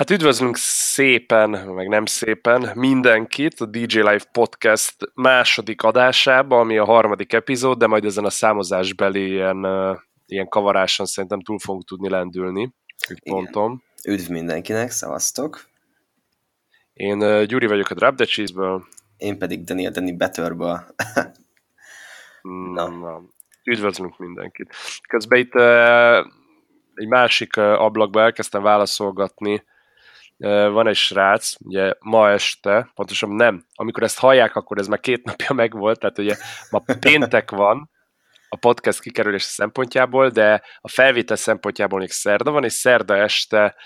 Hát üdvözlünk szépen, meg nem szépen mindenkit a DJ Live Podcast második adásába, ami a harmadik epizód, de majd ezen a számozásbeli ilyen, ilyen kavaráson szerintem túl fogunk tudni lendülni. pontom. Üdv mindenkinek, szavaztok! Én Gyuri vagyok a Drop the Cheese-ből. Én pedig Daniel Danny Betterből. Na. Na. Üdvözlünk mindenkit. Közben itt egy másik ablakba elkezdtem válaszolgatni van egy srác, ugye ma este, pontosan nem, amikor ezt hallják, akkor ez már két napja megvolt, tehát ugye ma péntek van, a podcast kikerülés szempontjából, de a felvétel szempontjából még szerda van, és szerda este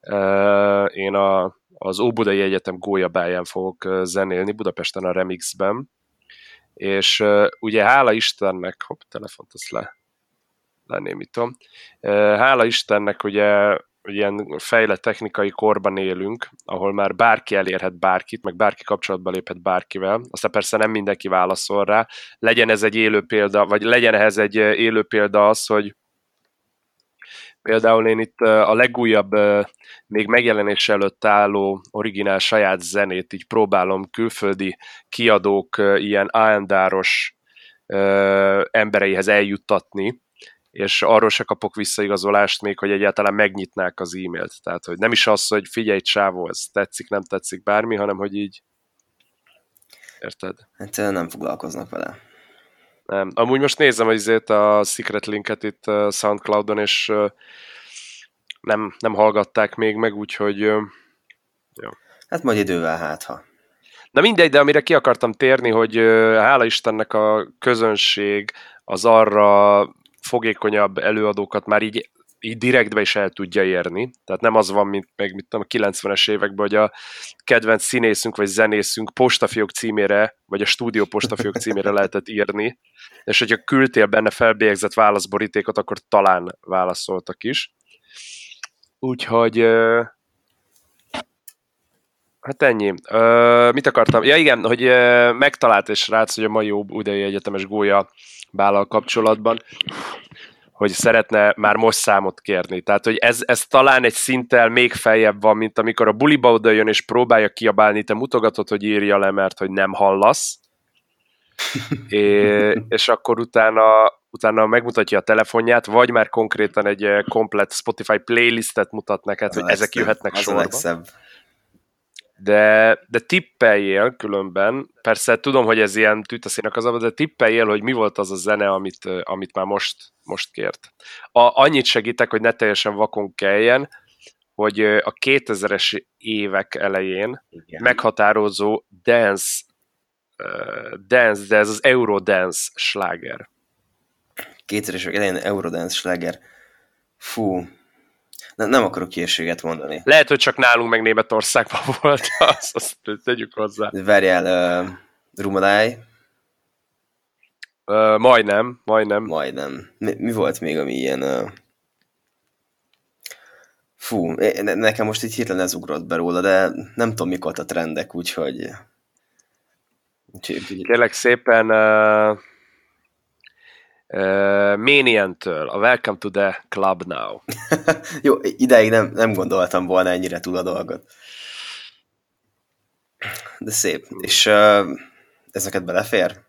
uh, én a, az Óbudai Egyetem gólyabáján fogok zenélni, Budapesten a Remixben, és uh, ugye hála Istennek, hopp, telefont azt le, lenémítom, uh, hála Istennek ugye ilyen fejlett technikai korban élünk, ahol már bárki elérhet bárkit, meg bárki kapcsolatba léphet bárkivel, aztán persze nem mindenki válaszol rá, legyen ez egy élő példa, vagy legyen ehhez egy élő példa az, hogy Például én itt a legújabb, még megjelenés előtt álló originál saját zenét így próbálom külföldi kiadók ilyen álndáros embereihez eljuttatni, és arról se kapok visszaigazolást még, hogy egyáltalán megnyitnák az e-mailt. Tehát, hogy nem is az, hogy figyelj, csávó, ez tetszik, nem tetszik bármi, hanem, hogy így Érted? Hát nem foglalkoznak vele. Nem. Amúgy most nézem azért a secret linket itt Soundcloudon, és nem, nem hallgatták még meg, úgyhogy jó. Hát majd idővel hát, ha. Na mindegy, de amire ki akartam térni, hogy hála Istennek a közönség az arra fogékonyabb előadókat már így, így direktbe is el tudja érni. Tehát nem az van, mint meg mit tudom, a 90-es években, hogy a kedvenc színészünk vagy zenészünk postafiók címére, vagy a stúdió postafiók címére lehetett írni, és hogyha küldtél benne felbélyegzett válaszborítékot, akkor talán válaszoltak is. Úgyhogy Hát ennyi. Ö, mit akartam? Ja igen, hogy megtalált és rác, hogy a mai Udai Egyetemes gólya bállal kapcsolatban, hogy szeretne már most számot kérni. Tehát, hogy ez, ez talán egy szinttel még feljebb van, mint amikor a buliba oda jön és próbálja kiabálni, te mutogatod, hogy írja le, mert hogy nem hallasz, é, és akkor utána, utána megmutatja a telefonját, vagy már konkrétan egy komplet Spotify playlistet mutat neked, az hogy ezek jöhetnek sorba. A legszebb de, de tippeljél különben, persze tudom, hogy ez ilyen tűtaszének az, de tippeljél, hogy mi volt az a zene, amit, amit már most, most kért. A, annyit segítek, hogy ne teljesen vakon kelljen, hogy a 2000-es évek elején Igen. meghatározó dance, uh, dance, de ez az Eurodance sláger. 2000-es évek elején Eurodance sláger. Fú, ne, nem akarok készséget mondani. Lehet, hogy csak nálunk meg Németországban volt, azt, azt tegyük hozzá. Várjál, uh, Rumadály. Uh, majdnem, majdnem. Majdnem. Mi, mi volt még, ami ilyen... Uh... Fú, nekem most így hirtelen ez ugrott be róla, de nem tudom, mik a trendek, úgyhogy... úgyhogy... Kérlek szépen... Uh Uh, a Welcome to the Club Now. Jó, ideig nem, nem gondoltam volna ennyire túl a dolgot. De szép. És uh, ez neked belefér?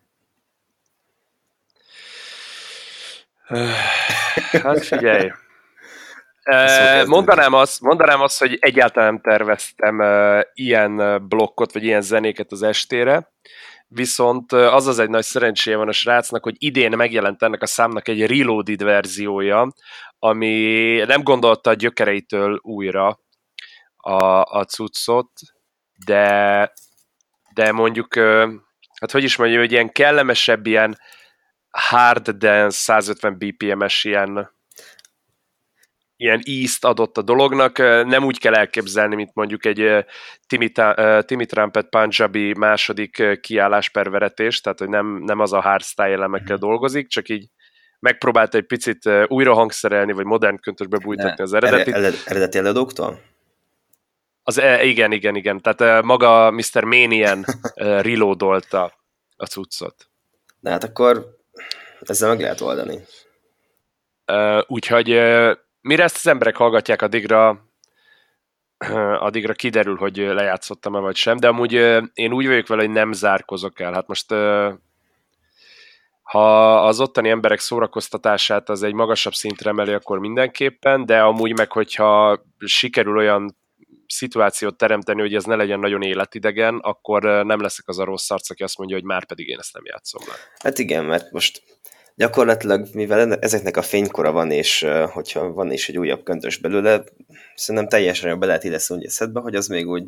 Uh, hát figyelj. Uh, mondanám, azt, mondanám azt, hogy egyáltalán nem terveztem uh, ilyen blokkot, vagy ilyen zenéket az estére viszont az az egy nagy szerencséje van a srácnak, hogy idén megjelent ennek a számnak egy reloaded verziója, ami nem gondolta a gyökereitől újra a, a cuccot, de, de mondjuk, hát hogy is mondjam, hogy ilyen kellemesebb, ilyen hard dance 150 BPM-es ilyen ilyen ízt adott a dolognak. Nem úgy kell elképzelni, mint mondjuk egy Timmy, Trumpet Punjabi második kiállás perveretés, tehát hogy nem, nem az a hardstyle elemekkel mhm. dolgozik, csak így megpróbált egy picit újra hangszerelni, vagy modern köntösbe bújtatni az eredetit. Eredeti előadóktól? Az, e, igen, igen, igen. Tehát maga Mr. Manian reloadolta a cuccot. Na hát akkor ezzel meg lehet oldani. Úgyhogy mire ezt az emberek hallgatják, addigra addigra kiderül, hogy lejátszottam-e vagy sem, de amúgy én úgy vagyok vele, hogy nem zárkozok el. Hát most ha az ottani emberek szórakoztatását az egy magasabb szintre emeli, akkor mindenképpen, de amúgy meg, hogyha sikerül olyan szituációt teremteni, hogy ez ne legyen nagyon életidegen, akkor nem leszek az a rossz arc, aki azt mondja, hogy már pedig én ezt nem játszom le. Hát igen, mert most gyakorlatilag, mivel ezeknek a fénykora van, és hogyha van is egy újabb köntös belőle, szerintem teljesen be lehet ide szólni szedbe, hogy az még úgy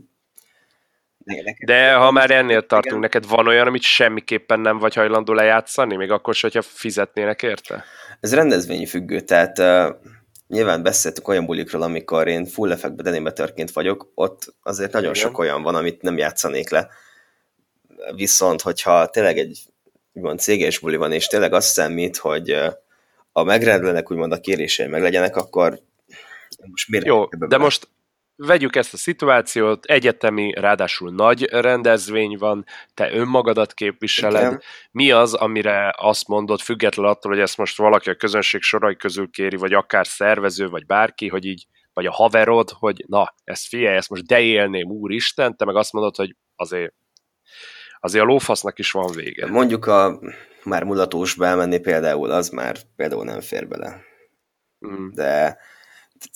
de ha már ennél tartunk, igen. neked van olyan, amit semmiképpen nem vagy hajlandó lejátszani, még akkor sem, hogyha fizetnének érte? Ez rendezvényi függő, tehát uh, nyilván beszéltük olyan bulikról, amikor én full effektbe denémetörként vagyok, ott azért nagyon igen. sok olyan van, amit nem játszanék le. Viszont, hogyha tényleg egy úgymond céges buli van, és tényleg azt számít, hogy a megrendelőnek úgymond a kérései meg legyenek, akkor most miért Jó, de bele? most vegyük ezt a szituációt, egyetemi, ráadásul nagy rendezvény van, te önmagadat képviseled. Igen. Mi az, amire azt mondod, független attól, hogy ezt most valaki a közönség sorai közül kéri, vagy akár szervező, vagy bárki, hogy így, vagy a haverod, hogy na, ezt figyelj, ezt most de élném, úristen, te meg azt mondod, hogy azért azért a lófasznak is van vége. Mondjuk a már mulatósba elmenni például, az már például nem fér bele. Mm. De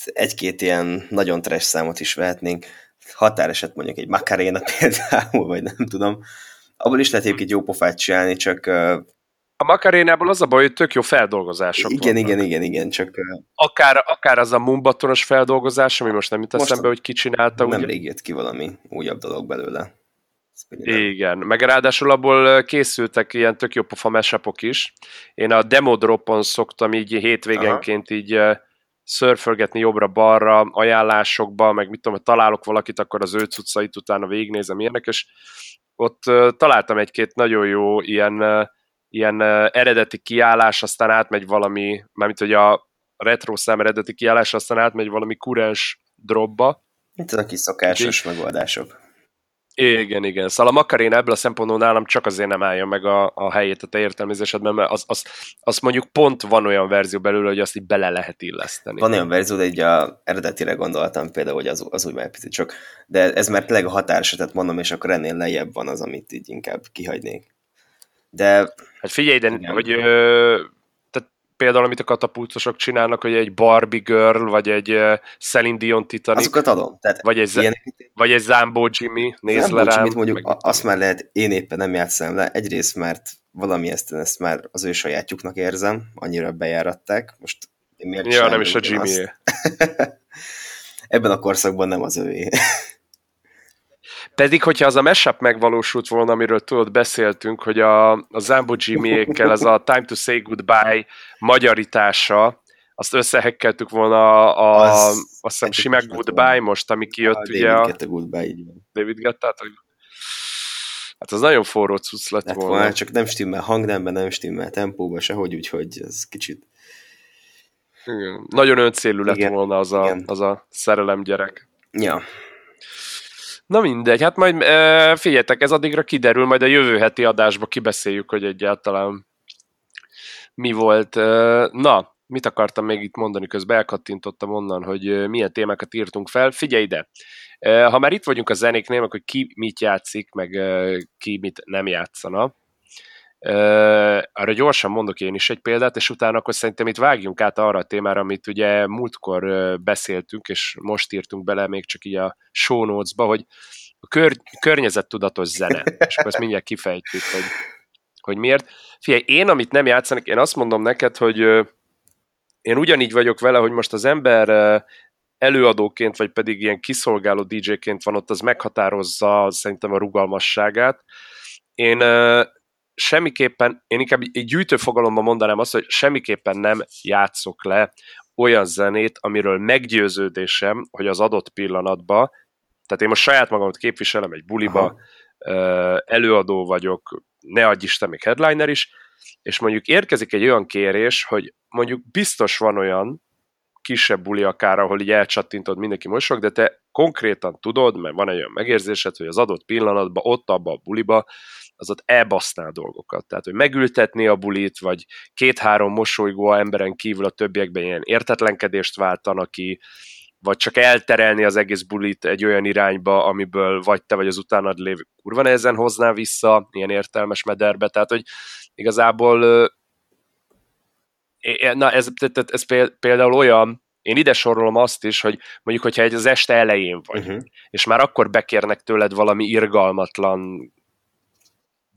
egy-két ilyen nagyon trash számot is vehetnénk. Határeset mondjuk egy Macarena például, vagy nem tudom. Abból is lehet egyébként jó pofát csinálni, csak a Makarénából az a baj, hogy tök jó feldolgozások Igen, vannak. igen, igen, igen, csak... Akár, akár az a mumbatonos feldolgozás, ami most nem jut eszembe, hogy ki csinálta. Nem rég jött ki valami újabb dolog belőle. Igen, meg ráadásul abból készültek ilyen tök jó pofa mesapok is. Én a demo dropon szoktam így hétvégenként Aha. így szörfölgetni jobbra-balra, ajánlásokba, meg mit tudom, ha találok valakit, akkor az ő cuccait utána végignézem ilyenek, és ott találtam egy-két nagyon jó ilyen, ilyen eredeti kiállás, aztán átmegy valami, mármint hogy a retro szám eredeti kiállás, aztán átmegy valami kurens dropba. Itt a kis szokásos megoldások. Igen, igen. Szóval a Makarén ebből a szempontból nálam csak azért nem állja meg a, a helyét a te értelmezésedben, mert az, az, az mondjuk pont van olyan verzió belőle, hogy azt így bele lehet illeszteni. Van olyan verzió, de így a eredetire gondoltam például, hogy az, az úgy már picit csak, de ez már tényleg a határesetet mondom, és akkor ennél lejjebb van az, amit így inkább kihagynék. De... Hát figyelj, de, igen. hogy ö, például, amit a katapultosok csinálnak, hogy egy Barbie Girl, vagy egy uh, Celine Dion Titanic. Azokat adom. Tehát vagy, egy, ilyenek... vagy egy Zambo Jimmy, nézd Zambo le rám. Jimmy, mondjuk meg... azt már lehet, én éppen nem játszom le. Egyrészt, mert valami ezt, ezt már az ő sajátjuknak érzem, annyira bejáratták. Most én miért ja, nem is a Jimmy Ebben a korszakban nem az őé. Pedig, hogyha az a mashup megvalósult volna, amiről tudod, beszéltünk, hogy a, a Zambo Jimmy-ékkel ez a Time to Say Goodbye magyarítása, azt összehekkeltük volna a, a azt hiszem Simek Goodbye most, ami kijött, a ugye David Getta Goodbye, így van. David Getta, Hát az nagyon forró cucc lett hát volna. volna. Csak nem stimmel hangnemben, nem stimmel tempóban, sehogy, úgyhogy ez kicsit... Igen. Nagyon öncélű lett Igen. volna az a, az a szerelem gyerek. Ja, Na mindegy, hát majd e, figyeljetek, ez addigra kiderül, majd a jövő heti adásba kibeszéljük, hogy egyáltalán mi volt. Na, mit akartam még itt mondani, közben elkattintottam onnan, hogy milyen témákat írtunk fel. Figyelj ide, ha már itt vagyunk a zenéknél, hogy ki mit játszik, meg ki mit nem játszana, arra gyorsan mondok én is egy példát, és utána akkor szerintem itt vágjunk át arra a témára, amit ugye múltkor beszéltünk, és most írtunk bele még csak így a show notes-ba, hogy a kör, környezettudatos zene, és akkor ezt mindjárt kifejtjük, hogy, hogy miért. Figyelj, én, amit nem játszanak, én azt mondom neked, hogy én ugyanígy vagyok vele, hogy most az ember előadóként, vagy pedig ilyen kiszolgáló DJ-ként van ott, az meghatározza szerintem a rugalmasságát. Én semmiképpen, én inkább egy gyűjtőfogalomban mondanám azt, hogy semmiképpen nem játszok le olyan zenét, amiről meggyőződésem, hogy az adott pillanatban, tehát én most saját magamat képviselem egy buliba, Aha. előadó vagyok, ne adj Isten, még headliner is, és mondjuk érkezik egy olyan kérés, hogy mondjuk biztos van olyan kisebb buli akár, ahol így elcsattintod, mindenki mosog, de te konkrétan tudod, mert van egy olyan megérzésed, hogy az adott pillanatban, ott abba a buliba az ott elbaszná a dolgokat. Tehát, hogy megültetni a bulit, vagy két-három mosolygó emberen kívül a többiekben ilyen értetlenkedést váltanak ki, vagy csak elterelni az egész bulit egy olyan irányba, amiből vagy te vagy az utánad lévő kurva nehezen hozná vissza, ilyen értelmes mederbe, tehát hogy igazából na ez, ez például olyan, én ide sorolom azt is, hogy mondjuk, hogyha egy az este elején vagy, uh-huh. és már akkor bekérnek tőled valami irgalmatlan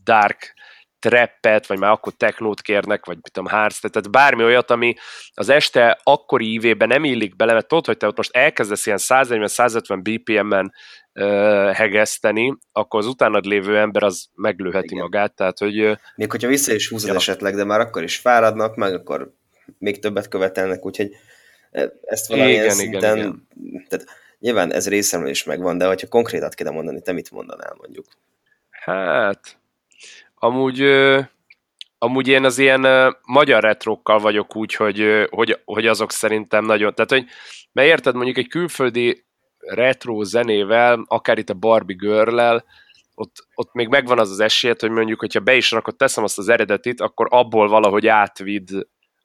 dark treppet, vagy már akkor technót kérnek, vagy mit tudom, hardstyle, tehát bármi olyat, ami az este akkori ívében nem illik bele, mert tudod, hogy te ott most elkezdesz ilyen 140-150 BPM-en uh, hegeszteni, akkor az utánad lévő ember az meglőheti Igen. magát, tehát hogy... Még hogyha vissza is húzod ja. esetleg, de már akkor is fáradnak, meg akkor még többet követelnek, úgyhogy ezt valamilyen igen, szinten, igen, igen. tehát nyilván ez részemről is megvan, de hogyha konkrétat kéne mondani, te mit mondanál mondjuk? Hát, amúgy, amúgy én az ilyen magyar retrokkal vagyok úgy, hogy, hogy, hogy azok szerintem nagyon, tehát hogy, mert érted, mondjuk egy külföldi retro zenével, akár itt a Barbie girl ott, ott még megvan az az esélyed, hogy mondjuk, hogyha be is rakod, teszem azt az eredetit, akkor abból valahogy átvid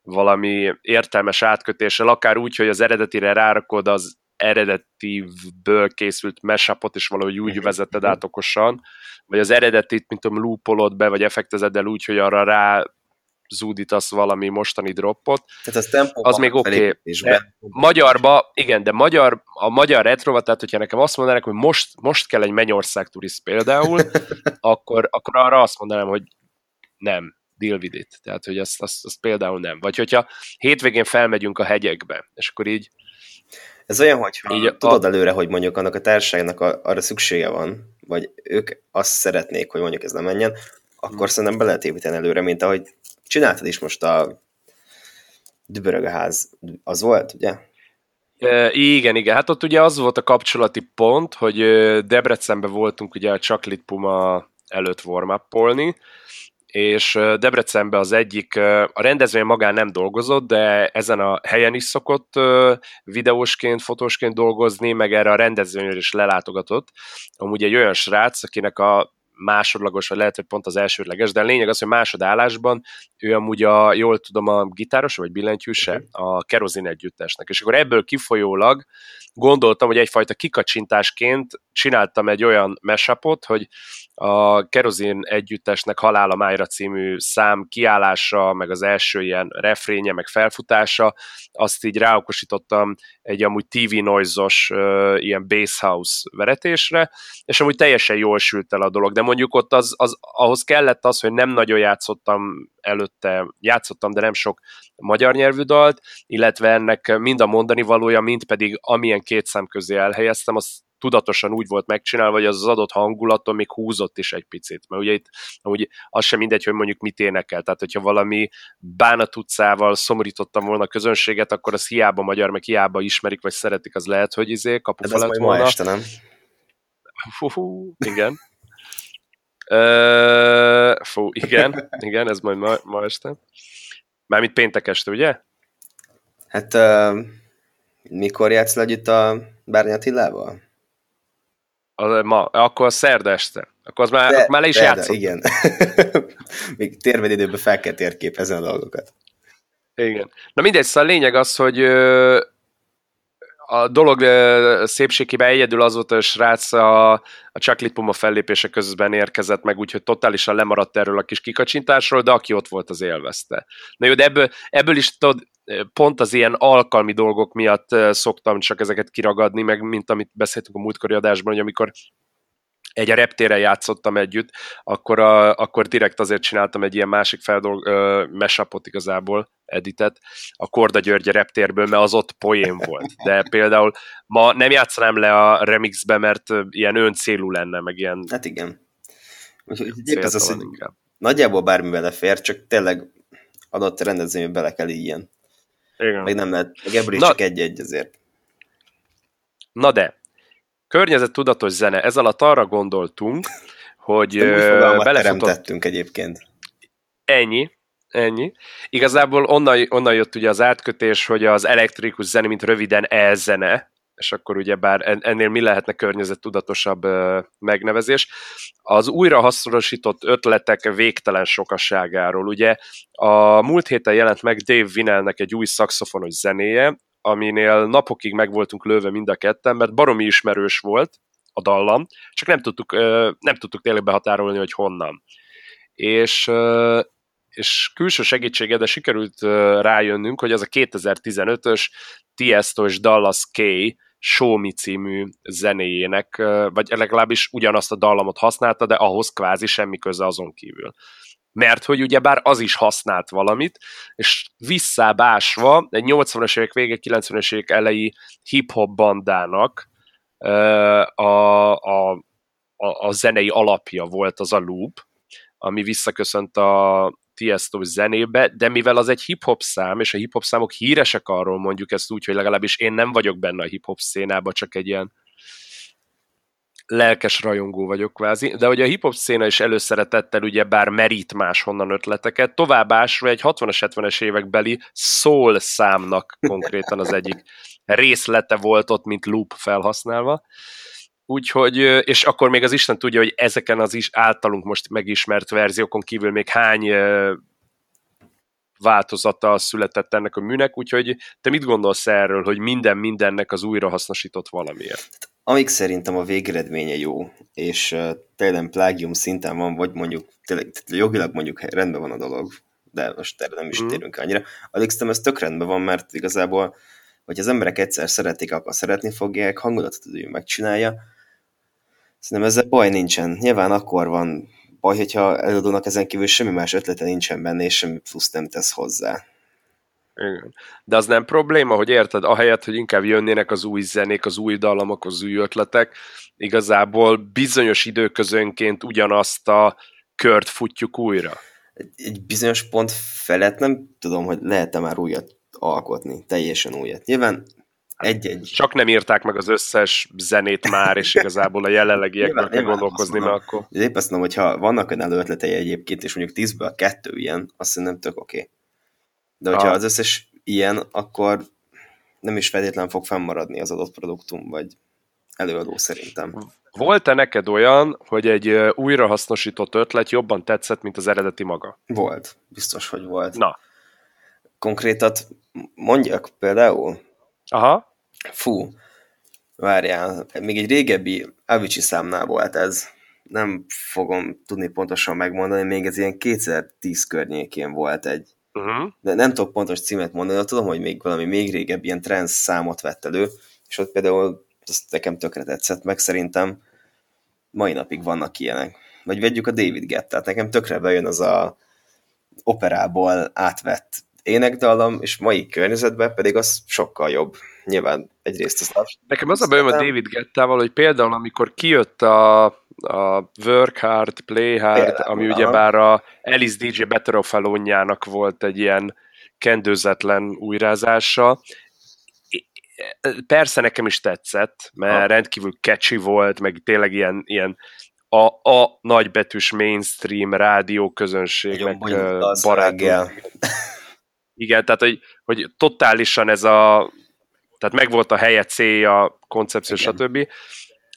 valami értelmes átkötéssel, akár úgy, hogy az eredetire rárakod az eredetívből készült mashupot, és valahogy úgy mhm. vezeted át okosan, vagy az eredetit, mint tudom, loopolod be, vagy effektezed el úgy, hogy arra rá zúdítasz valami mostani droppot. Tehát az, az még oké. Okay. Magyarba, igen, de magyar, a magyar retrova, tehát hogyha nekem azt mondanak, hogy most, most kell egy Mennyország turiszt például, akkor, akkor arra azt mondanám, hogy nem, deal with it. Tehát, hogy azt, azt, azt például nem. Vagy hogyha hétvégén felmegyünk a hegyekbe, és akkor így ez olyan, hogy így tudod a... előre, hogy mondjuk annak a társaságnak a, arra szüksége van, vagy ők azt szeretnék, hogy mondjuk ez nem menjen, akkor hmm. szerintem be lehet építeni előre, mint ahogy csináltad is most a Dübörög a ház. Az volt, ugye? E, igen, igen. Hát ott ugye az volt a kapcsolati pont, hogy Debrecenben voltunk ugye a Csaklit Puma előtt warm és Debrecenben az egyik, a rendezvény magán nem dolgozott, de ezen a helyen is szokott videósként, fotósként dolgozni, meg erre a rendezvényre is lelátogatott. Amúgy egy olyan srác, akinek a másodlagos, vagy lehet, hogy pont az elsődleges, de a lényeg az, hogy másodállásban ő amúgy a, jól tudom, a gitáros, vagy billentyűse mhm. a kerozin együttesnek. És akkor ebből kifolyólag gondoltam, hogy egyfajta kikacsintásként csináltam egy olyan mesapot, hogy a Kerozin együttesnek Halála Májra című szám kiállása, meg az első ilyen refrénye, meg felfutása, azt így ráokosítottam egy amúgy TV noise-os uh, ilyen bass house veretésre, és amúgy teljesen jól sült el a dolog, de mondjuk ott az, az, ahhoz kellett az, hogy nem nagyon játszottam előtte, játszottam, de nem sok magyar nyelvű dalt, illetve ennek mind a mondani valója, mind pedig amilyen két szám közé elhelyeztem, az tudatosan úgy volt megcsinálva, hogy az, az adott hangulaton még húzott is egy picit, mert ugye itt amúgy az sem mindegy, hogy mondjuk mit énekel, tehát hogyha valami bánat utcával szomorítottam volna a közönséget, akkor az hiába magyar, meg hiába ismerik, vagy szeretik, az lehet, hogy izé kapufa lett volna. este, nem? Fú, fú, igen. Uh, fú, igen, igen, ez majd ma, ma este. Mármint péntek este, ugye? Hát uh, mikor játszol együtt a Bárny Attilával? Az, ma, akkor a szerda este. Akkor, az már, de, akkor már le is játszott. Igen. Még időben fel kell térképezni a dolgokat. Igen. Na mindegy, szóval a lényeg az, hogy a dolog szépségében egyedül az volt, hogy a srác a, a Chucklit Puma fellépése közben érkezett meg, úgyhogy totálisan lemaradt erről a kis kikacsintásról, de aki ott volt, az élvezte. Na jó, de ebből, ebből is tudod, pont az ilyen alkalmi dolgok miatt szoktam csak ezeket kiragadni, meg mint amit beszéltünk a múltkori adásban, hogy amikor egy a reptéren játszottam együtt, akkor, a, akkor direkt azért csináltam egy ilyen másik feldolg, mesapot igazából, editet, a Korda György reptérből, mert az ott poén volt. De például ma nem játszanám le a remixbe, mert ilyen öncélú lenne, meg ilyen... Hát igen. Épp az az, hogy nagyjából bármi belefér, csak tényleg adott rendezvényben bele kell ilyen. Igen. Meg nem lehet, meg ebből is Na, csak egy-egy azért. Na de, környezettudatos zene, ez alatt arra gondoltunk, hogy belefutott... egyébként. Ennyi, ennyi. Igazából onnan, onnan jött ugye az átkötés, hogy az elektrikus zene, mint röviden e-zene, és akkor ugye bár ennél mi lehetne környezettudatosabb megnevezés. Az újrahasznosított ötletek végtelen sokaságáról. Ugye a múlt héten jelent meg Dave Vinelnek egy új szakszofonos zenéje, aminél napokig meg voltunk lőve mind a ketten, mert baromi ismerős volt a dallam, csak nem tudtuk, nem tudtuk tényleg behatárolni, hogy honnan. És, és külső segítsége, de sikerült rájönnünk, hogy az a 2015-ös Tiesto és Dallas K Show Me című zenéjének, vagy legalábbis ugyanazt a dallamot használta, de ahhoz kvázi semmi köze azon kívül. Mert hogy ugyebár az is használt valamit, és visszábásva egy 80-as évek vége, 90-es évek elejé hip-hop bandának a, a, a, a zenei alapja volt az a loop, ami visszaköszönt a Tiesto zenébe, de mivel az egy hip-hop szám, és a hip-hop számok híresek arról mondjuk ezt úgy, hogy legalábbis én nem vagyok benne a hip-hop szénában, csak egy ilyen lelkes rajongó vagyok kvázi, de hogy a hip-hop széna is előszeretettel ugye bár merít máshonnan ötleteket, továbbásra egy 60-as, 70-es évekbeli soul számnak konkrétan az egyik részlete volt ott, mint loop felhasználva, Úgyhogy, és akkor még az Isten tudja, hogy ezeken az is általunk most megismert verziókon kívül még hány változata született ennek a műnek, úgyhogy te mit gondolsz erről, hogy minden mindennek az újrahasznosított valamiért? Amíg szerintem a végeredménye jó, és uh, tényleg plágium szinten van, vagy mondjuk tényleg, jogilag mondjuk rendben van a dolog, de most erre nem is mm. térünk annyira, addig szerintem ez tök rendben van, mert igazából, hogy az emberek egyszer szeretik, akkor szeretni fogják, hangulatot megcsinálja, Szerintem ezzel baj nincsen. Nyilván akkor van baj, hogyha előadónak ezen kívül semmi más ötlete nincsen benne, és semmi plusz nem tesz hozzá. Igen. De az nem probléma, hogy érted, ahelyett, hogy inkább jönnének az új zenék, az új dallamok, az új ötletek, igazából bizonyos időközönként ugyanazt a kört futjuk újra. Egy, egy bizonyos pont felett nem tudom, hogy lehet-e már újat alkotni, teljesen újat. Nyilván egy-egy. Csak nem írták meg az összes zenét már, és igazából a jelenlegieknek kell gondolkozni, mert akkor... Épp azt mondom, hogyha vannak olyan előötletei egyébként, és mondjuk tízből kettő ilyen, azt szerintem tök oké. Okay. De hogyha ah. az összes ilyen, akkor nem is feltétlenül fog fennmaradni az adott produktum, vagy előadó szerintem. Volt-e neked olyan, hogy egy újrahasznosított ötlet jobban tetszett, mint az eredeti maga? Volt. Biztos, hogy volt. Na. Konkrétat mondjak például? Aha. Fú, várjál, még egy régebbi Avicii számnál volt ez. Nem fogom tudni pontosan megmondani, még ez ilyen 2010 környékén volt egy. Uh-huh. De nem tudok pontos címet mondani, de tudom, hogy még valami még régebbi ilyen trans számot vett elő, és ott például azt nekem tökre tetszett, meg szerintem mai napig vannak ilyenek. Vagy vegyük a David Gettát, nekem tökre bejön az a operából átvett énekdallam, és mai környezetben pedig az sokkal jobb. Nyilván egyrészt az Nekem az a bajom a David Gettával, hogy például amikor kijött a, a Work Hard, Play Hard, például, ami ugye bár a Alice DJ Better of volt egy ilyen kendőzetlen újrázása, persze nekem is tetszett, mert ha. rendkívül catchy volt, meg tényleg ilyen, ilyen a, a nagybetűs mainstream rádió közönségnek barátja. Igen, tehát hogy, hogy totálisan ez a, tehát megvolt a helye, célja, koncepció, Igen. stb.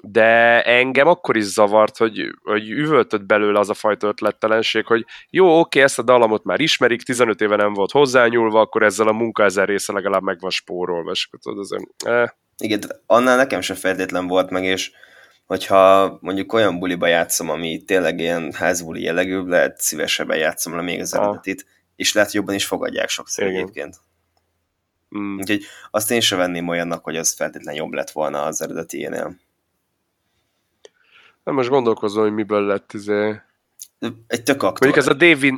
De engem akkor is zavart, hogy, hogy üvöltött belőle az a fajta ötlettelenség, hogy jó, oké, ezt a dalamot már ismerik, 15 éve nem volt hozzányúlva, akkor ezzel a munka ezer része legalább meg van spórolva, és tudod, ezen, eh. Igen, annál nekem sem feltétlen volt meg, és hogyha mondjuk olyan buliba játszom, ami tényleg ilyen házbuli jellegű, lehet szívesebben játszom le még az eredetit, és lehet jobban is fogadják sokszor Igen. egyébként. Mm. Úgyhogy azt én sem venném olyannak, hogy az feltétlenül jobb lett volna az eredetiénél. Nem most gondolkozom, hogy miből lett izé... Egy tök aktor. Mondjuk ez a David...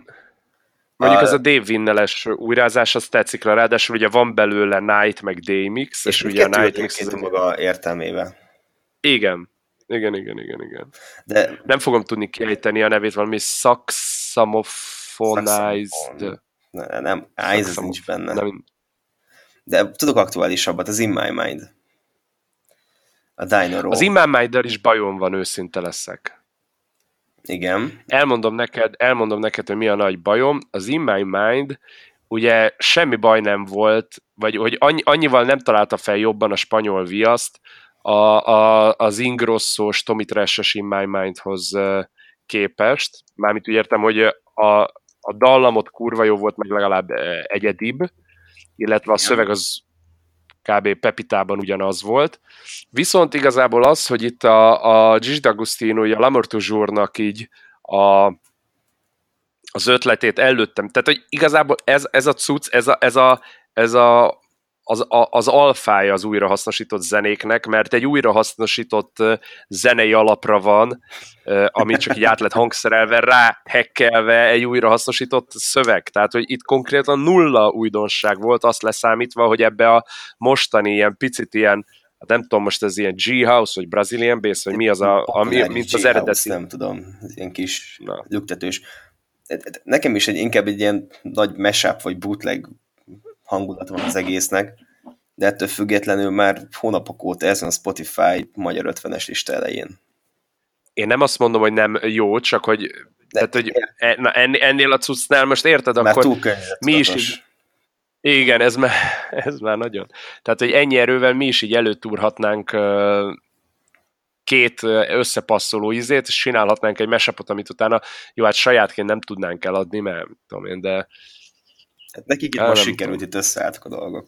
Mondjuk a... ez a Dave Vinneles újrázás, az tetszik le, ráadásul ugye van belőle Night meg Daymix, és, és ugye a Night Mix... Ez maga értelmébe. Igen. Igen, igen, igen, igen. De... Nem fogom tudni kiejteni a nevét, valami Saxophonized... Ne, nem, Eyes nincs benne. Nem, de tudok aktuálisabbat, az In My Mind. A Dino Az In My mind is bajom van, őszinte leszek. Igen. Elmondom neked, elmondom neked, hogy mi a nagy bajom. Az In My Mind ugye semmi baj nem volt, vagy hogy annyi, annyival nem találta fel jobban a spanyol viaszt a, a, az Ingrosszós Tommy Trash-es In My Mindhoz képest. Mármint úgy értem, hogy a, a dallamot kurva jó volt, meg legalább egyedibb, illetve a szöveg az kb. Pepitában ugyanaz volt. Viszont igazából az, hogy itt a, a Gigi D'Agostino, a Lamortuzsúrnak így a, az ötletét előttem. Tehát, hogy igazából ez, ez a cucc, ez a, ez a, ez a az, a, az alfája az újrahasznosított zenéknek, mert egy újrahasznosított zenei alapra van, amit csak így át lett hangszerelve, rá hekkelve egy újrahasznosított szöveg. Tehát, hogy itt konkrétan nulla újdonság volt, azt leszámítva, hogy ebbe a mostani ilyen picit ilyen hát nem tudom, most ez ilyen G-House, vagy Brazilian Bass, vagy mi az a, ami, mint az eredeti. Nem tudom, ez ilyen kis Na. lüktetős. Nekem is egy, inkább egy ilyen nagy mashup, vagy bootleg hangulat van az egésznek, de ettől függetlenül már hónapok óta ez van a Spotify magyar 50-es lista elején. Én nem azt mondom, hogy nem jó, csak hogy, de, tehát, hogy e, na, ennél a cuccnál most érted, már akkor túl mi is így, igen, ez már, ez már nagyon. Tehát, hogy ennyi erővel mi is így előtúrhatnánk két összepasszoló izét, és csinálhatnánk egy mesapot, amit utána, jó, hát sajátként nem tudnánk eladni, mert tudom én, de Hát nekik itt most sikerült, itt összeálltak a dolgok.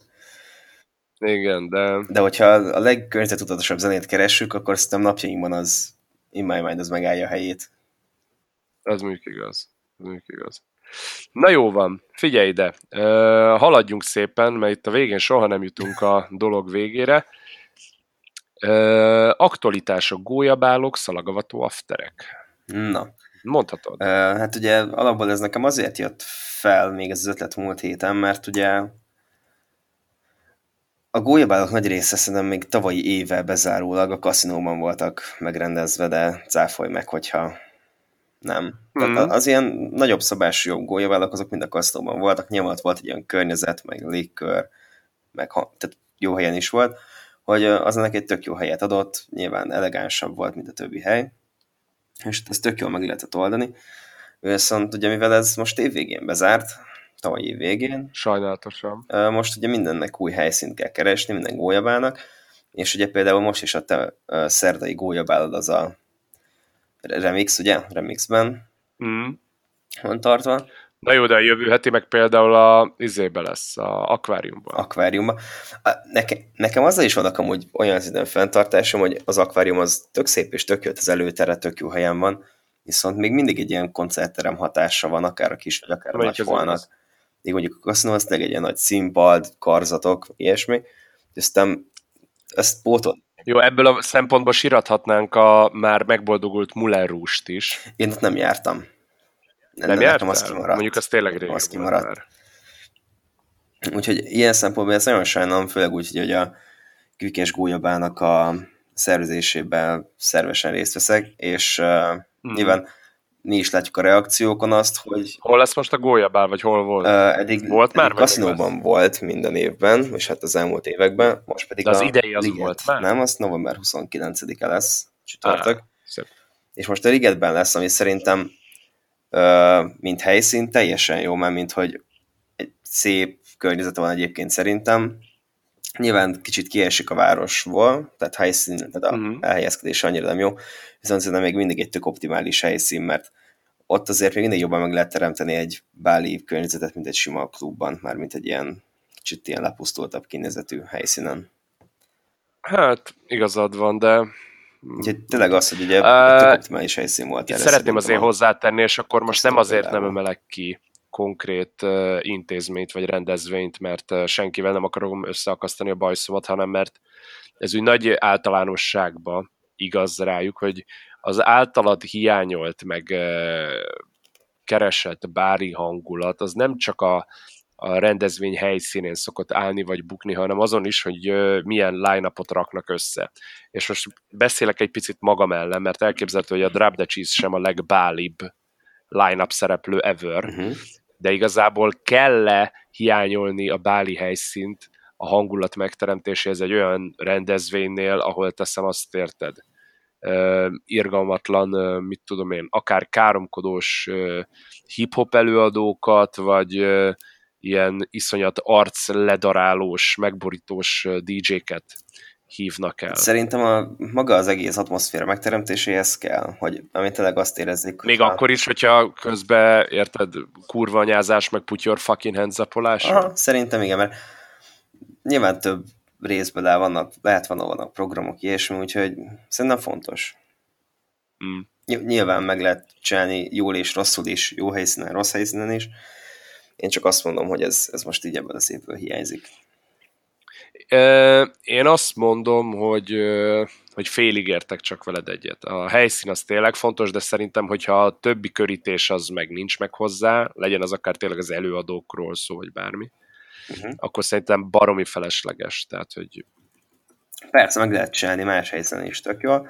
Igen, de... De hogyha a legkörnyezetudatosabb zenét keressük, akkor szerintem napjainkban az In My Mind az megállja a helyét. Az mondjuk igaz. Az mondjuk igaz. Na jó van, figyelj ide, uh, haladjunk szépen, mert itt a végén soha nem jutunk a dolog végére. Uh, aktualitások, gólyabálok, szalagavató afterek. Na. Mondhatod. Uh, hát ugye alapból ez nekem azért jött fel még ez az ötlet múlt héten, mert ugye a gólyabálok nagy része szerintem még tavalyi évvel bezárólag a kaszinóban voltak megrendezve, de cáfolj meg, hogyha nem. Tehát mm. az ilyen nagyobb szabású gólyabálok azok mind a kaszinóban voltak, nyilván volt egy ilyen környezet, meg légkör, meg ha, tehát jó helyen is volt, hogy az ennek egy tök jó helyet adott, nyilván elegánsabb volt, mint a többi hely, és ezt tök jól meg lehetett oldani. Viszont ugye mivel ez most évvégén bezárt, tavaly év végén. Sajnálatosan. Most ugye mindennek új helyszínt kell keresni, minden gólyabálnak, és ugye például most is a te szerdai gólyabálod az a remix, ugye? Remixben mm. van tartva. Na jó, de a jövő heti meg például a izébe lesz, a akváriumban. Akváriumban. Nekem, nekem azzal is vannak amúgy olyan szinten fenntartásom, hogy az akvárium az tök szép és tök jó, az előtere tök jó helyen van, viszont még mindig egy ilyen koncertterem hatása van, akár a kis, vagy akár a nagy falnak. Még mondjuk a kaszinó, az egy ilyen nagy színpad, karzatok, ilyesmi, és aztán ezt pótol. Jó, ebből a szempontból sirathatnánk a már megboldogult Muller rúst is. Én ott nem jártam. Nem, nem jártál? Az kimaradt. Mondjuk az tényleg régen az kimaradt. Már. Úgyhogy ilyen szempontból ezt nagyon sajnálom, főleg úgy, hogy a Kükes Gólyabának a szervezésében szervesen részt veszek, és uh, mm. nyilván mi is látjuk a reakciókon azt, hogy... Hol lesz most a gólyabál, vagy hol volt? Uh, eddig volt már? Kaszinóban volt minden évben, és hát az elmúlt években, most pedig De az idei az Liget, volt már? Nem, az november 29-e lesz, csütörtök. Ah, és most a Ligetben lesz, ami szerintem mint helyszín teljesen jó, mert mint hogy egy szép környezete van egyébként szerintem, Nyilván kicsit kiesik a városból, tehát helyszín, tehát a uh-huh. elhelyezkedés annyira nem jó, viszont szerintem még mindig egy tök optimális helyszín, mert ott azért még mindig jobban meg lehet teremteni egy báli környezetet, mint egy sima klubban, már mint egy ilyen kicsit ilyen lepusztultabb kinézetű helyszínen. Hát, igazad van, de Úgyhogy tényleg az, hogy ugye uh, optimális helyszín volt. Szeretném azért hozzátenni, és akkor most nem azért nem emelek ki konkrét uh, intézményt vagy rendezvényt, mert uh, senkivel nem akarom összeakasztani a bajszomat, hanem mert ez úgy nagy általánosságban igaz rájuk, hogy az általad hiányolt, meg uh, keresett bári hangulat, az nem csak a, a rendezvény helyszínén szokott állni vagy bukni, hanem azon is, hogy milyen line raknak össze. És most beszélek egy picit magam ellen, mert elképzelhető, hogy a Drop the Cheese sem a legbálibb line-up szereplő ever, uh-huh de igazából kell-e hiányolni a báli helyszínt a hangulat megteremtéséhez egy olyan rendezvénynél, ahol teszem azt érted, uh, irgalmatlan, uh, mit tudom én, akár káromkodós uh, hip-hop előadókat, vagy ilyen iszonyat arc ledarálós, megborítós DJ-ket hívnak el. Szerintem a, maga az egész atmoszféra megteremtéséhez kell, hogy amit tényleg azt érezzük. Még ha... akkor is, hogyha közben, érted, kurva anyázás, meg put your fucking hands up Aha, szerintem igen, mert nyilván több részből el vannak, lehet van, vannak programok, ilyesmi, úgyhogy szerintem fontos. Mm. Nyilván meg lehet csinálni jól és rosszul is, jó helyszínen, rossz helyszínen is. Én csak azt mondom, hogy ez, ez most így ebből az évből hiányzik. Én azt mondom, hogy, hogy félig értek csak veled egyet. A helyszín az tényleg fontos, de szerintem, hogyha a többi körítés az meg nincs meg hozzá, legyen az akár tényleg az előadókról szó, vagy bármi, uh-huh. akkor szerintem baromi felesleges. Tehát, hogy... Persze, meg lehet csinálni más helyszínen is tök jól.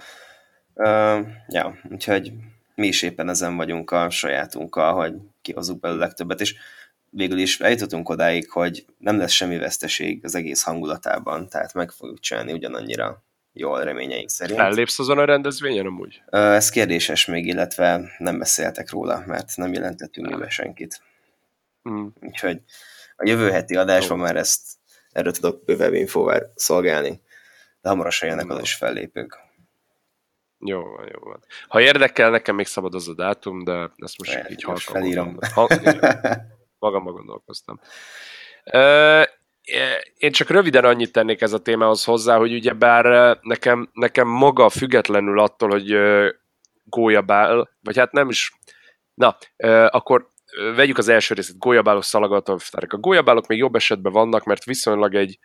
Uh, ja, úgyhogy mi is éppen ezen vagyunk a sajátunkkal, hogy kihozzuk belőle legtöbbet, és végül is eljutottunk odáig, hogy nem lesz semmi veszteség az egész hangulatában, tehát meg fogjuk csinálni ugyanannyira jól reményeink szerint. Fellépsz azon a rendezvényen amúgy? Ez kérdéses még, illetve nem beszéltek róla, mert nem jelentettünk be senkit. Mm. Úgyhogy a jövő heti adásban már ezt erről tudok bővebb infóval szolgálni, de hamarosan jönnek az is fellépők. Jó van, jó van. Ha érdekel, nekem még szabad az a dátum, de ezt most Fel, így halkan felírom. magamban gondolkoztam. Én csak röviden annyit tennék ez a témához hozzá, hogy ugye bár nekem, nekem maga függetlenül attól, hogy gólyabál, vagy hát nem is, na, akkor vegyük az első részét, gólyabálok, szalagatóvtárok. A gólyabálok még jobb esetben vannak, mert viszonylag egy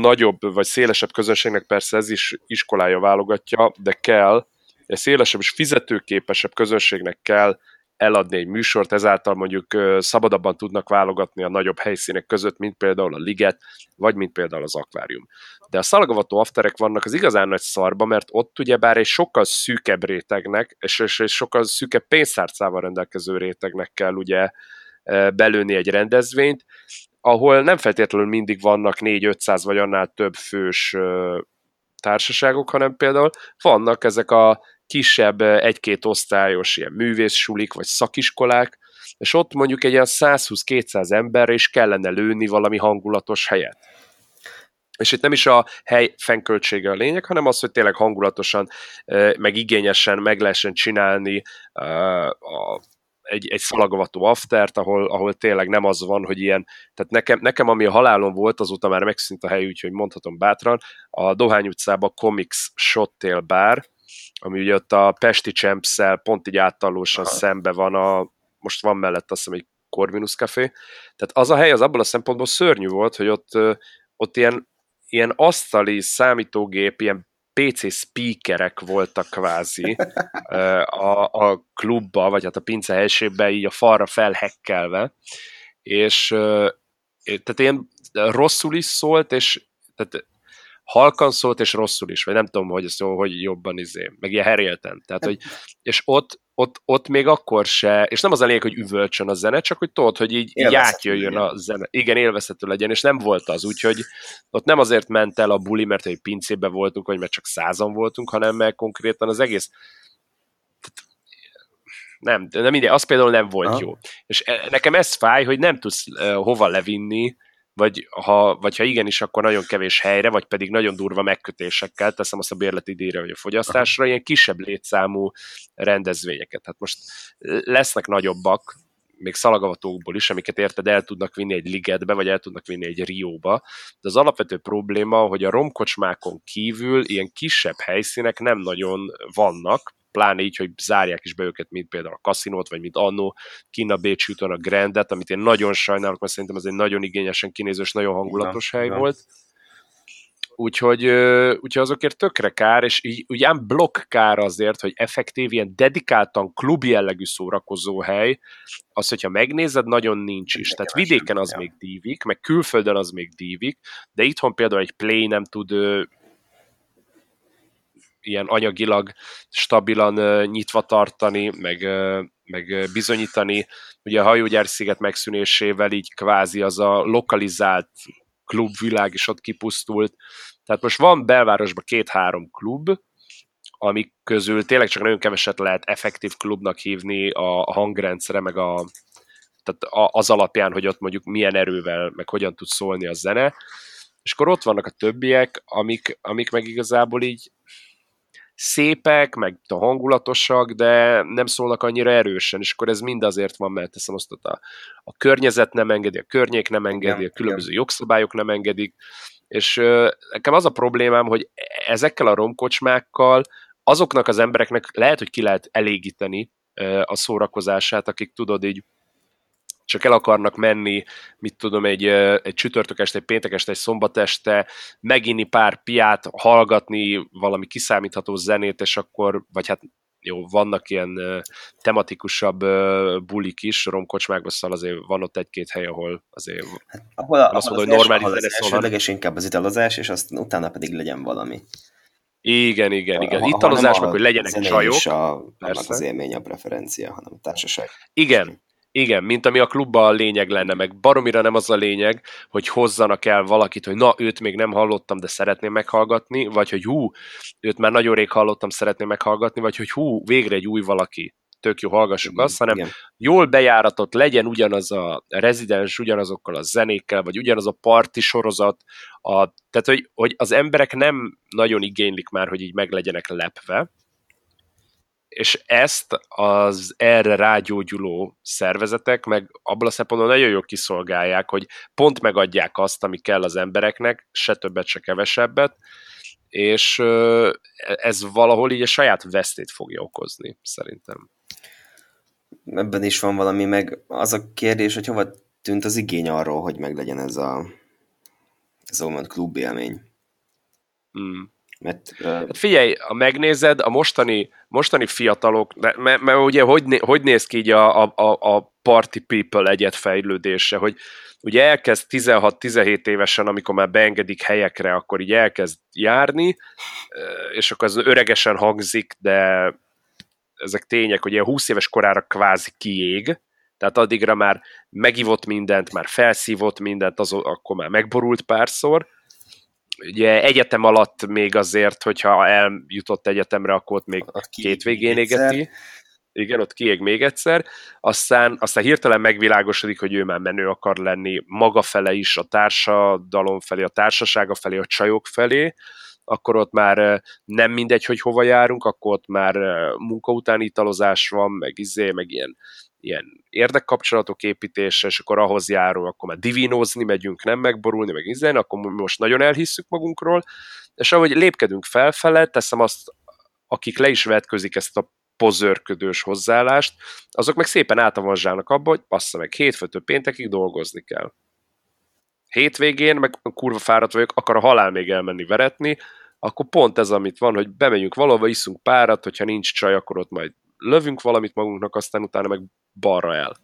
nagyobb vagy szélesebb közönségnek persze ez is iskolája válogatja, de kell, egy szélesebb és fizetőképesebb közönségnek kell eladni egy műsort, ezáltal mondjuk szabadabban tudnak válogatni a nagyobb helyszínek között, mint például a liget, vagy mint például az akvárium. De a szalagavató afterek vannak az igazán nagy szarba, mert ott ugyebár egy sokkal szűkebb rétegnek, és, és, és sokkal szűkebb pénztárcával rendelkező rétegnek kell ugye belőni egy rendezvényt, ahol nem feltétlenül mindig vannak 4-500 vagy annál több fős társaságok, hanem például vannak ezek a kisebb egy-két osztályos ilyen művészsulik vagy szakiskolák, és ott mondjuk egy ilyen 120-200 emberre is kellene lőni valami hangulatos helyet. És itt nem is a hely fennköltsége a lényeg, hanem az, hogy tényleg hangulatosan, meg igényesen meg lehessen csinálni egy, egy szalagavató aftert, ahol, ahol tényleg nem az van, hogy ilyen, tehát nekem, nekem ami a halálom volt, azóta már megszűnt a hely, úgyhogy mondhatom bátran, a Dohány utcában Comics Shottail Bar, ami ugye ott a Pesti champs pont így áttalósan Aha. szembe van, a, most van mellett azt hiszem egy Corvinus Café, tehát az a hely az abból a szempontból szörnyű volt, hogy ott, ott ilyen, ilyen asztali számítógép, ilyen PC speakerek voltak kvázi a, a klubba, vagy hát a pince helységben így a falra felhekkelve, és tehát ilyen rosszul is szólt, és tehát halkan szólt, és rosszul is, vagy nem tudom, hogy szó, hogy jobban izé, meg ilyen herélten. Tehát, hogy, és ott, ott, ott még akkor se, és nem az a lényeg, hogy üvölcsön a zene, csak hogy tudod, hogy így, így átjöjjön a zene. Igen, élvezhető legyen, és nem volt az, úgyhogy ott nem azért ment el a buli, mert egy pincébe voltunk, vagy mert csak százan voltunk, hanem mert konkrétan az egész nem, nem mindegy, az például nem volt Aha. jó. És e, nekem ez fáj, hogy nem tudsz uh, hova levinni vagy ha, vagy ha igenis, akkor nagyon kevés helyre, vagy pedig nagyon durva megkötésekkel, teszem azt a bérleti díjra vagy a fogyasztásra, ilyen kisebb létszámú rendezvényeket. Hát most lesznek nagyobbak, még szalagavatókból is, amiket érted el tudnak vinni egy ligetbe, vagy el tudnak vinni egy rióba, de az alapvető probléma, hogy a romkocsmákon kívül ilyen kisebb helyszínek nem nagyon vannak, pláne így, hogy zárják is be őket, mint például a kaszinót, vagy mint annó Kína Bécs úton a Grandet, amit én nagyon sajnálok, mert szerintem ez egy nagyon igényesen kinéző és nagyon hangulatos hely ja. volt. Úgyhogy, úgyhogy azokért tökre kár, és így ugyan blokk kár azért, hogy effektív ilyen dedikáltan klub jellegű szórakozó hely, az, hogyha megnézed, nagyon nincs is. Tehát vidéken az még dívik, meg külföldön az még dívik, de itthon például egy play nem tud ilyen anyagilag stabilan nyitva tartani, meg, meg bizonyítani. Ugye a hajógyár sziget megszűnésével így kvázi az a lokalizált klubvilág is ott kipusztult. Tehát most van belvárosban két-három klub, amik közül tényleg csak nagyon keveset lehet effektív klubnak hívni a hangrendszere, meg a, tehát az alapján, hogy ott mondjuk milyen erővel, meg hogyan tud szólni a zene, és akkor ott vannak a többiek, amik, amik meg igazából így szépek, meg a hangulatosak, de nem szólnak annyira erősen, és akkor ez mind azért van, mert teszem azt, a, a környezet nem engedi, a környék nem engedi, igen, a különböző igen. jogszabályok nem engedik, És nekem az a problémám, hogy ezekkel a romkocsmákkal azoknak az embereknek lehet, hogy ki lehet elégíteni a szórakozását, akik tudod így csak el akarnak menni, mit tudom, egy, egy csütörtök este, egy péntek este, egy szombat este, meginni pár piát, hallgatni valami kiszámítható zenét, és akkor, vagy hát jó, vannak ilyen tematikusabb bulik is, romkocsmákban szóval azért van ott egy-két hely, ahol azért hát, ahol, a, azt mondom, hogy normális. Az inkább az italozás, és azt utána pedig legyen valami. Igen, igen, igen. Italozás, meg hogy legyenek csajok. A, az élmény, a preferencia, hanem a társaság. Igen, igen, mint ami a klubban a lényeg lenne, meg baromira nem az a lényeg, hogy hozzanak el valakit, hogy na, őt még nem hallottam, de szeretném meghallgatni, vagy hogy hú, őt már nagyon rég hallottam, szeretném meghallgatni, vagy hogy hú, végre egy új valaki, tök jó, hallgassuk igen, azt, hanem igen. jól bejáratott, legyen ugyanaz a rezidens, ugyanazokkal a zenékkel, vagy ugyanaz a parti sorozat, a, tehát hogy, hogy az emberek nem nagyon igénylik már, hogy így meg legyenek lepve, és ezt az erre rágyógyuló szervezetek meg abban a szempontból nagyon jól kiszolgálják, hogy pont megadják azt, ami kell az embereknek, se többet, se kevesebbet, és ez valahol így a saját vesztét fogja okozni, szerintem. Ebben is van valami, meg az a kérdés, hogy hova tűnt az igény arról, hogy meglegyen ez a ez a klub élmény. Mm. Mert, uh... hát figyelj, ha megnézed, a mostani, mostani fiatalok, mert, mert, ugye hogy, hogy néz ki így a, a, a party people egyet fejlődése, hogy ugye elkezd 16-17 évesen, amikor már beengedik helyekre, akkor így elkezd járni, és akkor az öregesen hangzik, de ezek tények, hogy ilyen 20 éves korára kvázi kiég, tehát addigra már megivott mindent, már felszívott mindent, az, akkor már megborult párszor, ugye egyetem alatt még azért, hogyha eljutott egyetemre, akkor ott még két végén égeti. Igen, ott kiég még egyszer. Aztán, aztán hirtelen megvilágosodik, hogy ő már menő akar lenni maga fele is, a társadalom felé, a társasága felé, a csajok felé, akkor ott már nem mindegy, hogy hova járunk, akkor ott már munka utáni italozás van, meg izé, meg ilyen ilyen érdekkapcsolatok építése, és akkor ahhoz járó, akkor már divinózni megyünk, nem megborulni, meg izen, akkor most nagyon elhisszük magunkról, és ahogy lépkedünk felfele, teszem azt, akik le is vetközik ezt a pozörködős hozzáállást, azok meg szépen átavazsálnak abba, hogy passza meg, hétfőtől péntekig dolgozni kell. Hétvégén, meg kurva fáradt vagyok, akar a halál még elmenni veretni, akkor pont ez, amit van, hogy bemegyünk valahova, iszunk párat, hogyha nincs csaj, akkor ott majd lövünk valamit magunknak, aztán utána meg balra el.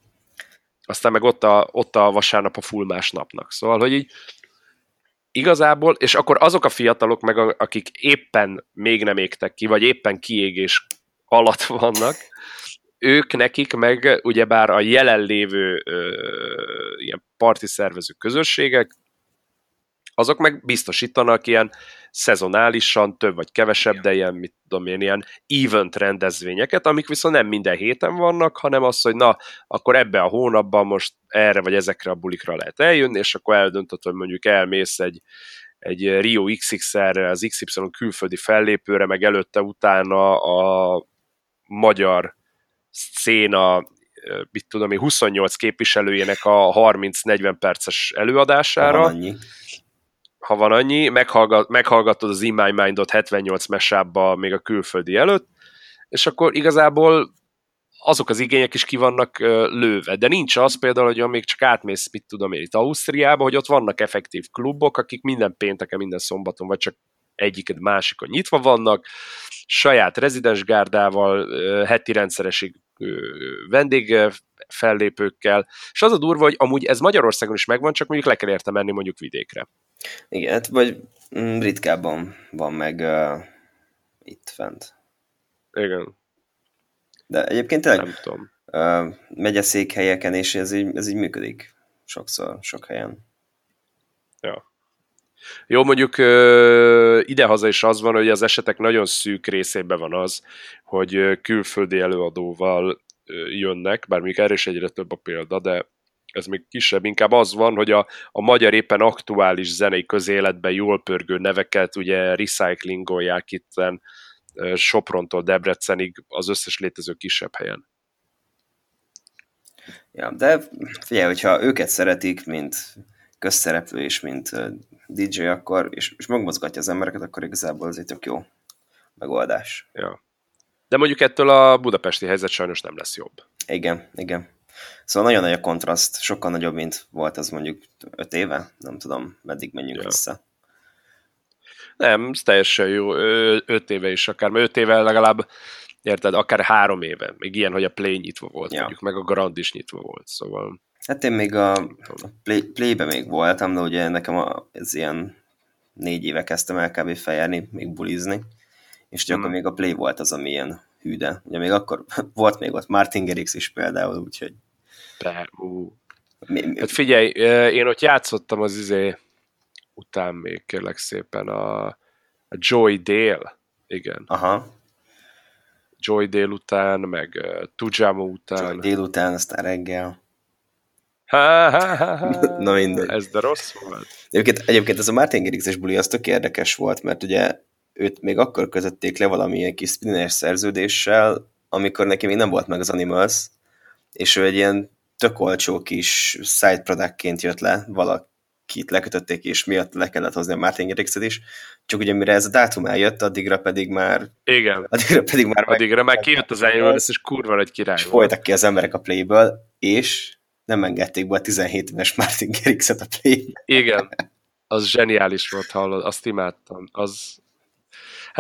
Aztán meg ott a, ott a vasárnap a full napnak. Szóval, hogy így igazából, és akkor azok a fiatalok meg, akik éppen még nem égtek ki, vagy éppen kiégés alatt vannak, ők nekik meg ugyebár a jelenlévő ö, ilyen parti szervező közösségek, azok meg biztosítanak ilyen szezonálisan, több vagy kevesebb, de ilyen, mit tudom én, ilyen event rendezvényeket, amik viszont nem minden héten vannak, hanem az, hogy na, akkor ebbe a hónapban most erre vagy ezekre a bulikra lehet eljönni, és akkor eldöntöd, hogy mondjuk elmész egy, egy Rio XX-erre, az XY külföldi fellépőre, meg előtte-utána a magyar széna mit tudom én, 28 képviselőjének a 30-40 perces előadására. Annyi ha van annyi, meghallgat, meghallgatod az In My Mind-ot 78 mesába még a külföldi előtt, és akkor igazából azok az igények is ki vannak lőve. De nincs az például, hogy még csak átmész, mit tudom én, itt Ausztriába, hogy ott vannak effektív klubok, akik minden pénteken, minden szombaton, vagy csak egyiket másikon nyitva vannak, saját rezidens gárdával, heti rendszeresig vendég fellépőkkel, és az a durva, hogy amúgy ez Magyarországon is megvan, csak mondjuk le kell érte menni mondjuk vidékre. Igen, hát vagy mm, ritkábban van meg uh, itt fent. Igen. De egyébként tényleg Nem tudom. Uh, megyeszékhelyeken, és ez így, ez így működik sokszor, sok helyen. Ja. Jó, mondjuk idehaza is az van, hogy az esetek nagyon szűk részében van az, hogy külföldi előadóval jönnek, bár mondjuk erre is egyre több a példa, de ez még kisebb, inkább az van, hogy a, a magyar éppen aktuális zenei közéletben jól pörgő neveket ugye recyclingolják itt Soprontól Debrecenig az összes létező kisebb helyen. Ja, de figyelj, hogyha őket szeretik, mint közszereplő is, mint DJ, akkor, és, és megmozgatja az embereket, akkor igazából ez egy tök jó megoldás. Ja. De mondjuk ettől a budapesti helyzet sajnos nem lesz jobb. Igen, igen. Szóval nagyon nagy a kontraszt, sokkal nagyobb, mint volt az mondjuk öt éve, nem tudom, meddig menjünk ja. vissza. Nem, ez teljesen jó, öt éve is akár, mert öt éve legalább, érted, akár három éve, még ilyen, hogy a Play nyitva volt, ja. mondjuk, meg a Grand is nyitva volt, szóval... Hát én még a, a play, Play-be még voltam, de ugye nekem ez ilyen négy éve kezdtem el kb. feljárni, még bulizni, és hmm. akkor még a Play volt az, ami ilyen hűde. Ugye még akkor volt még ott Martin Gerix is például, úgyhogy... De, ú. Mi, mi? Hát figyelj, én ott játszottam az izé után még kérlek szépen a, a Joy Dale, igen. Aha. Joy Dale után, meg uh, Tujamo után. Joy Dale után, aztán reggel. Ha, ha, ha, ha. Na minden. Ez de rossz volt. Egyébként, egyébként ez a Martin Gerixes buli az tök érdekes volt, mert ugye őt még akkor kötötték le valamilyen kis spinner szerződéssel, amikor neki még nem volt meg az Animals, és ő egy ilyen tök olcsó kis side productként jött le, valakit lekötötték, és miatt le kellett hozni a Martin Garrixet is, csak ugye mire ez a dátum eljött, addigra pedig már... Igen. Addigra pedig már... Addigra meg, már kijött az Animals, és kurva egy király És folytak ki az emberek a playből, és nem engedték be a 17 éves Martin Garrixet a play Igen. Az zseniális volt, hallod, azt imádtam. Az,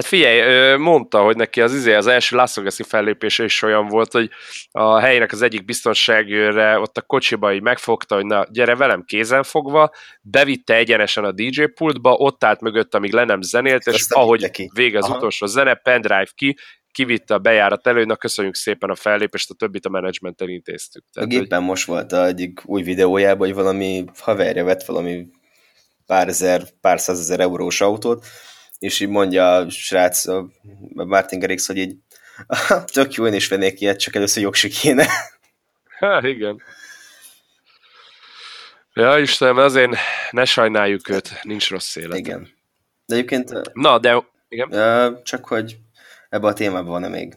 figyelj, mondta, hogy neki az, izé, az első Vegas-i fellépése is olyan volt, hogy a helynek az egyik biztonságőre ott a kocsiba így megfogta, hogy na, gyere velem kézen fogva, bevitte egyenesen a DJ pultba, ott állt mögött, amíg le nem zenélt, és Aztán ahogy vége az Aha. utolsó zene, pendrive ki, kivitte a bejárat elő, na köszönjük szépen a fellépést, a többit a menedzsmenttel intéztük. Tehát, a gépen hogy... most volt a egyik új videójában, hogy valami haverja vett valami pár ezer, pár százezer eurós autót, és így mondja a srác, a Martin Garrix, hogy így tök jó, én is vennék ilyet, csak először jogsi kéne. Hát igen. Ja, Istenem, azért ne sajnáljuk őt, nincs rossz élet. Igen. De egyébként... Na, de... Igen? Csak hogy ebbe a témában van-e még?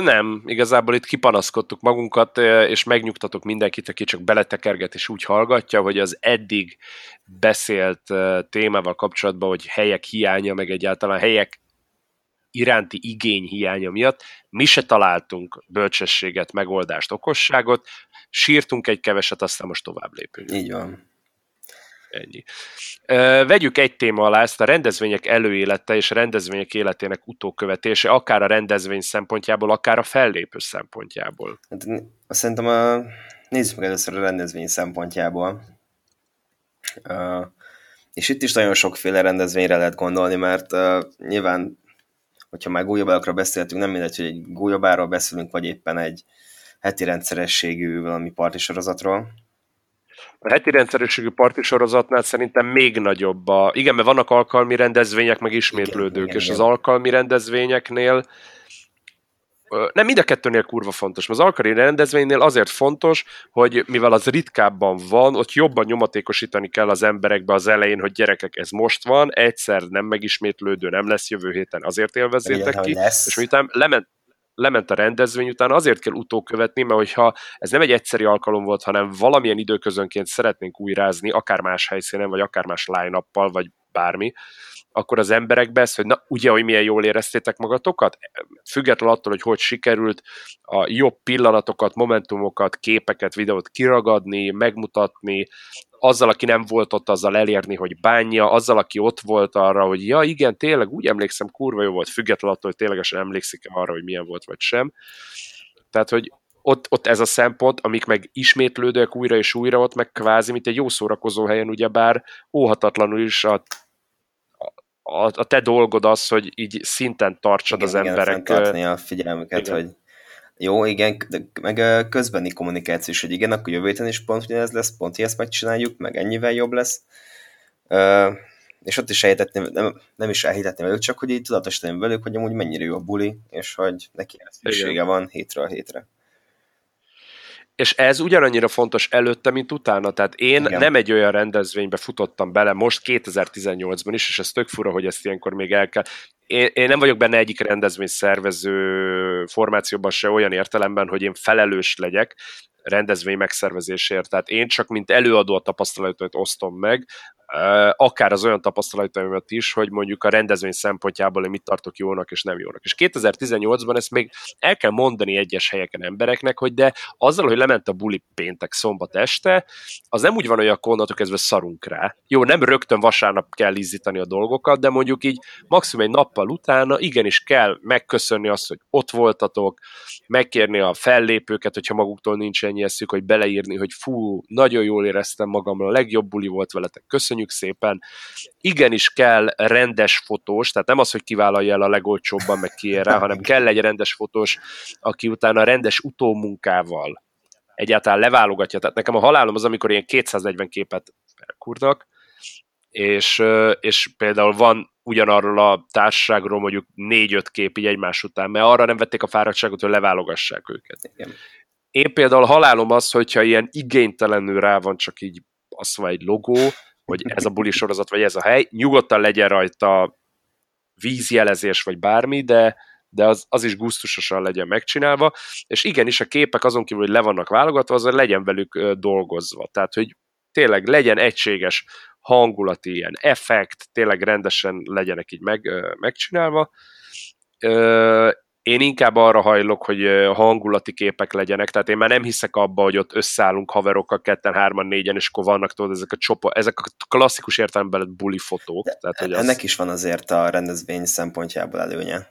Nem, igazából itt kipanaszkodtuk magunkat, és megnyugtatok mindenkit, aki csak beletekerget és úgy hallgatja, hogy az eddig beszélt témával kapcsolatban, hogy helyek hiánya, meg egyáltalán helyek iránti igény hiánya miatt mi se találtunk bölcsességet, megoldást, okosságot, sírtunk egy keveset, aztán most tovább lépünk. Így van. Ennyi. Vegyük egy téma alá ezt a rendezvények előélete és a rendezvények életének utókövetése, akár a rendezvény szempontjából, akár a fellépő szempontjából. Hát, szerintem a, nézzük meg először a rendezvény szempontjából. Uh, és itt is nagyon sokféle rendezvényre lehet gondolni, mert uh, nyilván, hogyha már gólyabálokra beszéltünk, nem mindegy, hogy egy gólyabáról beszélünk, vagy éppen egy heti rendszerességű valami partisorozatról. A heti rendszerességű parti sorozatnál szerintem még nagyobb a... Igen, mert vannak alkalmi rendezvények, meg ismétlődők, igen, igen, és igen. az alkalmi rendezvényeknél nem, mind a kettőnél kurva fontos. Az alkalmi rendezvénynél azért fontos, hogy mivel az ritkábban van, ott jobban nyomatékosítani kell az emberekbe az elején, hogy gyerekek, ez most van, egyszer nem megismétlődő, nem lesz jövő héten, azért élvezétek ki, lesz. és miután lement, lement a rendezvény után, azért kell utókövetni, mert hogyha ez nem egy egyszeri alkalom volt, hanem valamilyen időközönként szeretnénk újrázni, akár más helyszínen, vagy akár más line vagy bármi, akkor az emberekbe ez, hogy na, ugye, hogy milyen jól éreztétek magatokat? Függetlenül attól, hogy hogy sikerült a jobb pillanatokat, momentumokat, képeket, videót kiragadni, megmutatni, azzal, aki nem volt ott, azzal elérni, hogy bánja, azzal, aki ott volt arra, hogy ja, igen, tényleg úgy emlékszem, kurva jó volt, függetlenül attól, hogy ténylegesen emlékszik arra, hogy milyen volt, vagy sem. Tehát, hogy ott, ott ez a szempont, amik meg ismétlődőek újra és újra, ott meg kvázi, mint egy jó szórakozó helyen, ugyebár óhatatlanul is a a, a te dolgod az, hogy így szinten tartsad igen, az igen, emberek. tartani a figyelmüket, igen. hogy jó, igen, de meg közbeni kommunikáció is, hogy igen, akkor jövő héten is pont ez lesz, pont ezt megcsináljuk, meg ennyivel jobb lesz. Uh, és ott is elhitetném, nem, nem is elhitetném velük, csak hogy így tudatosítanám velük, hogy amúgy mennyire jó a buli, és hogy neki szüksége van hétről hétre és ez ugyanannyira fontos előtte, mint utána. Tehát én Igen. nem egy olyan rendezvénybe futottam bele most 2018-ban is, és ez tök fura, hogy ezt ilyenkor még el kell. Én, én nem vagyok benne egyik rendezvény szervező formációban se olyan értelemben, hogy én felelős legyek rendezvény megszervezésért. Tehát én csak mint előadó a tapasztalatot osztom meg, akár az olyan tapasztalataimat is, hogy mondjuk a rendezvény szempontjából én mit tartok jónak és nem jónak. És 2018-ban ezt még el kell mondani egyes helyeken embereknek, hogy de azzal, hogy lement a buli péntek szombat este, az nem úgy van, hogy a onnantól kezdve szarunk rá. Jó, nem rögtön vasárnap kell izzítani a dolgokat, de mondjuk így maximum egy nappal utána igenis kell megköszönni azt, hogy ott voltatok, megkérni a fellépőket, hogyha maguktól nincs ennyi eszük, hogy beleírni, hogy fú, nagyon jól éreztem magam, a legjobb buli volt veletek, köszönjük köszönjük szépen. Igenis kell rendes fotós, tehát nem az, hogy kivállalja el a legolcsóbban, meg kiér rá, hanem kell egy rendes fotós, aki utána rendes utómunkával egyáltalán leválogatja. Tehát nekem a halálom az, amikor ilyen 240 képet kurdak, és, és például van ugyanarról a társaságról mondjuk négy-öt kép így egymás után, mert arra nem vették a fáradtságot, hogy leválogassák őket. Igen. Én például halálom az, hogyha ilyen igénytelenül rá van csak így azt mondja, egy logó, hogy ez a buli sorozat, vagy ez a hely. Nyugodtan legyen rajta vízjelezés, vagy bármi, de, de az, az is gusztusosan legyen megcsinálva, és igenis a képek azon kívül, hogy le vannak válogatva, az legyen velük dolgozva. Tehát, hogy tényleg legyen egységes hangulati ilyen effekt, tényleg rendesen legyenek így meg, megcsinálva, én inkább arra hajlok, hogy hangulati képek legyenek, tehát én már nem hiszek abba, hogy ott összeállunk haverokkal ketten, hárman, négyen, és akkor vannak tudod, ezek a csopa, ezek a klasszikus értelemben buli fotók. Tehát, hogy ennek az... is van azért a rendezvény szempontjából előnye.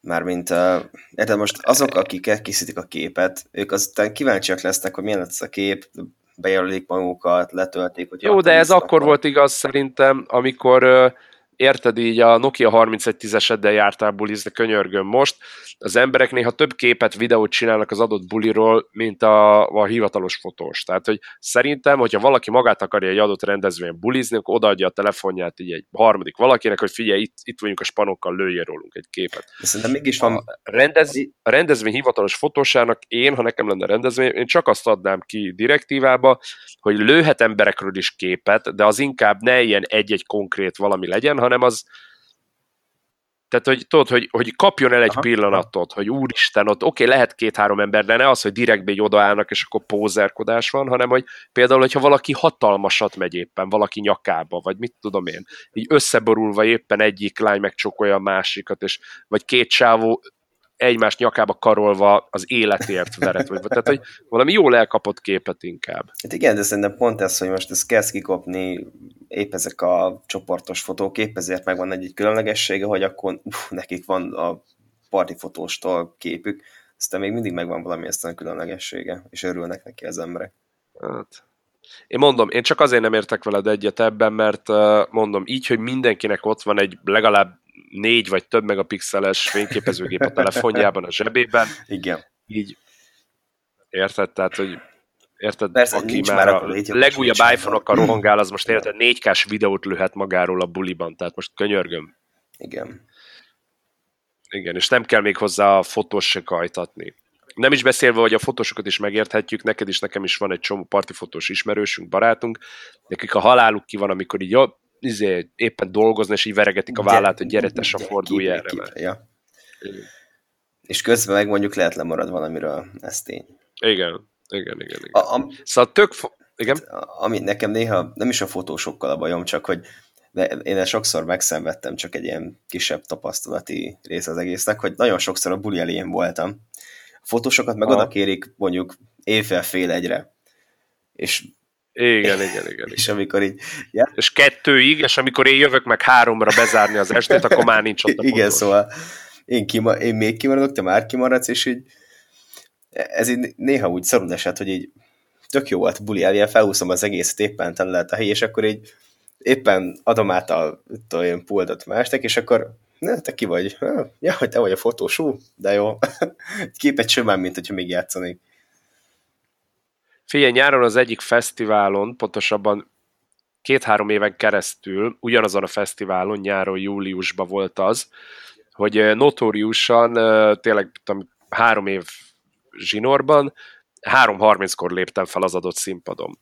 Mármint, uh, érted, most azok, akik elkészítik a képet, ők aztán kíváncsiak lesznek, hogy milyen lesz a kép, bejelölik magukat, letöltik. Hogy Jó, de ez akkor volt igaz szerintem, amikor uh, érted így a Nokia 3110-eseddel jártál bulizni, könyörgöm most, az emberek néha több képet, videót csinálnak az adott buliról, mint a, a hivatalos fotós. Tehát, hogy szerintem, hogyha valaki magát akarja egy adott rendezvényen bulizni, akkor odaadja a telefonját így egy harmadik valakinek, hogy figyelj, itt, itt vagyunk a spanokkal, lőjél rólunk egy képet. Szerintem mégis van... A, rendez, a rendezvény hivatalos fotósának én, ha nekem lenne rendezvény, én csak azt adnám ki direktívába, hogy lőhet emberekről is képet, de az inkább ne ilyen egy-egy konkrét valami legyen, hanem az tehát, hogy tudod, hogy, hogy kapjon el egy Aha. pillanatot, hogy úristen, ott oké, okay, lehet két-három ember, de ne az, hogy direktbe így odaállnak, és akkor pózerkodás van, hanem, hogy például, hogyha valaki hatalmasat megy éppen, valaki nyakába, vagy mit tudom én, így összeborulva éppen egyik lány megcsokolja a másikat, és vagy két sávó egymás nyakába karolva az életért veret, vagy tehát, hogy valami jól elkapott képet inkább. Hát igen, de szerintem pont ez, hogy most ezt kezd kikopni, épp ezek a csoportos fotók, épp ezért megvan egy, egy különlegessége, hogy akkor uf, nekik van a partifotóstól képük, aztán még mindig megvan valami ezt a különlegessége, és örülnek neki az emberek. Hát, én mondom, én csak azért nem értek veled egyet ebben, mert mondom, így, hogy mindenkinek ott van egy legalább négy vagy több megapixeles fényképezőgép a telefonjában, a zsebében. Igen. Így, érted? Tehát, hogy érted, Persze, aki már a legújabb iPhone-okkal rohangál, az most érted, 4K-s videót lőhet magáról a buliban, tehát most könyörgöm. Igen. Igen, és nem kell még hozzá a fotós se kajtatni. Nem is beszélve, hogy a fotósokat is megérthetjük, neked is, nekem is van egy csomó partifotós ismerősünk, barátunk, nekik a haláluk ki van, amikor így izé, éppen dolgozni, és így veregetik a vállát, hogy gyere, a fordulj erre. Ja. És közben meg mondjuk lehet lemarad valamiről, ez tény. Igen, igen, igen. igen. A, a, szóval tök... Igen? Ami nekem néha nem is a fotósokkal a bajom, csak hogy de én ezt sokszor megszenvedtem, csak egy ilyen kisebb tapasztalati rész az egésznek, hogy nagyon sokszor a buli elején voltam. A fotósokat meg Aha. oda kérik mondjuk évfél fél egyre. És igen, igen, igen. És amikor így... Ja? És kettőig, és amikor én jövök meg háromra bezárni az estét, akkor már nincs ott a Igen, pontos. szóval én, kima, én még kimaradok, te már kimaradsz, és így ez így néha úgy szorul esett, hogy így tök jó volt buli elje, felhúzom az egészet, éppen tele lehet a hely, és akkor így éppen adom át a olyan pultot másnak, és akkor ne, te ki vagy? Ja, hogy te vagy a fotós, ú, de jó. Képet simán, mint hogyha még játszanék. Figyelj, nyáron az egyik fesztiválon, pontosabban két-három éven keresztül, ugyanazon a fesztiválon, nyáron, júliusban volt az, hogy notóriusan tényleg tudom, három év zsinórban, 3.30-kor léptem fel az adott színpadon.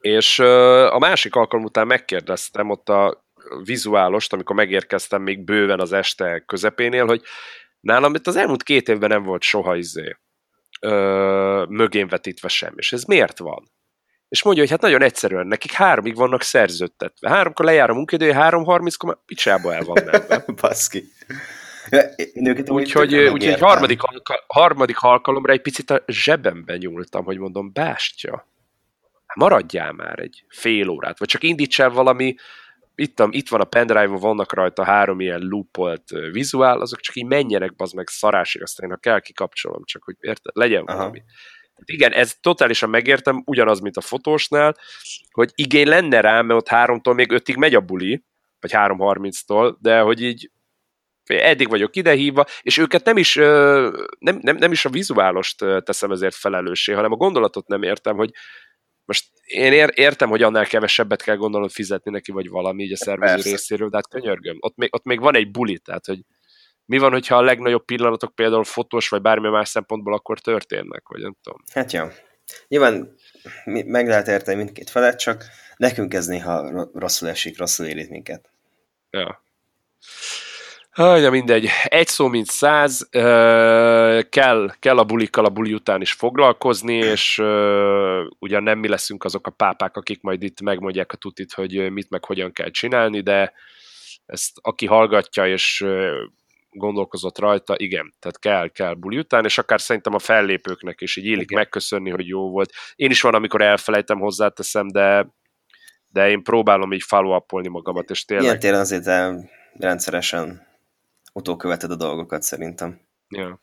És a másik alkalom után megkérdeztem ott a vizuálost, amikor megérkeztem még bőven az este közepénél, hogy nálam itt az elmúlt két évben nem volt soha izé ö, mögén vetítve sem. És ez miért van? És mondja, hogy hát nagyon egyszerűen, nekik háromig vannak szerződtetve. Háromkor lejár a munkaidő, három harminckor picsába el van menve. Baszki. Úgyhogy úgy egy harmadik, harmadik alkalomra egy picit a zsebemben nyúltam, hogy mondom, bástya, maradjál már egy fél órát, vagy csak indíts el valami, itt, itt van a pendrive vannak rajta három ilyen loopolt vizuál, azok csak így menjenek, az meg szarásig, aztán ha kell, kikapcsolom, csak hogy érted, legyen Aha. valami. Igen, ez totálisan megértem, ugyanaz, mint a fotósnál, hogy igény lenne rá, mert ott háromtól még ötig megy a buli, vagy 3.30-tól, de hogy így eddig vagyok idehívva, és őket nem is, nem, nem, nem is a vizuálost teszem ezért felelőssé, hanem a gondolatot nem értem, hogy most én ér, értem, hogy annál kevesebbet kell gondolom fizetni neki, vagy valami így a szervező Persze. részéről, de hát könyörgöm, ott még, ott még van egy buli, tehát hogy mi van, hogyha a legnagyobb pillanatok például fotós, vagy bármi más szempontból akkor történnek, vagy nem tudom. Hát jó. Nyilván meg lehet érteni mindkét felet, csak nekünk ez néha rosszul esik, rosszul érít minket. Ja. Ja, mindegy. Egy szó, mint száz. Kell, kell a bulikkal a buli után is foglalkozni, és ugyan nem mi leszünk azok a pápák, akik majd itt megmondják a tutit, hogy mit meg hogyan kell csinálni, de ezt aki hallgatja és gondolkozott rajta, igen, tehát kell, kell buli után, és akár szerintem a fellépőknek is így illik igen. megköszönni, hogy jó volt. Én is van, amikor elfelejtem, hozzáteszem, de de én próbálom így follow magamat, és tényleg... Ilyen téren azért rendszeresen utóköveted a dolgokat szerintem. Ja.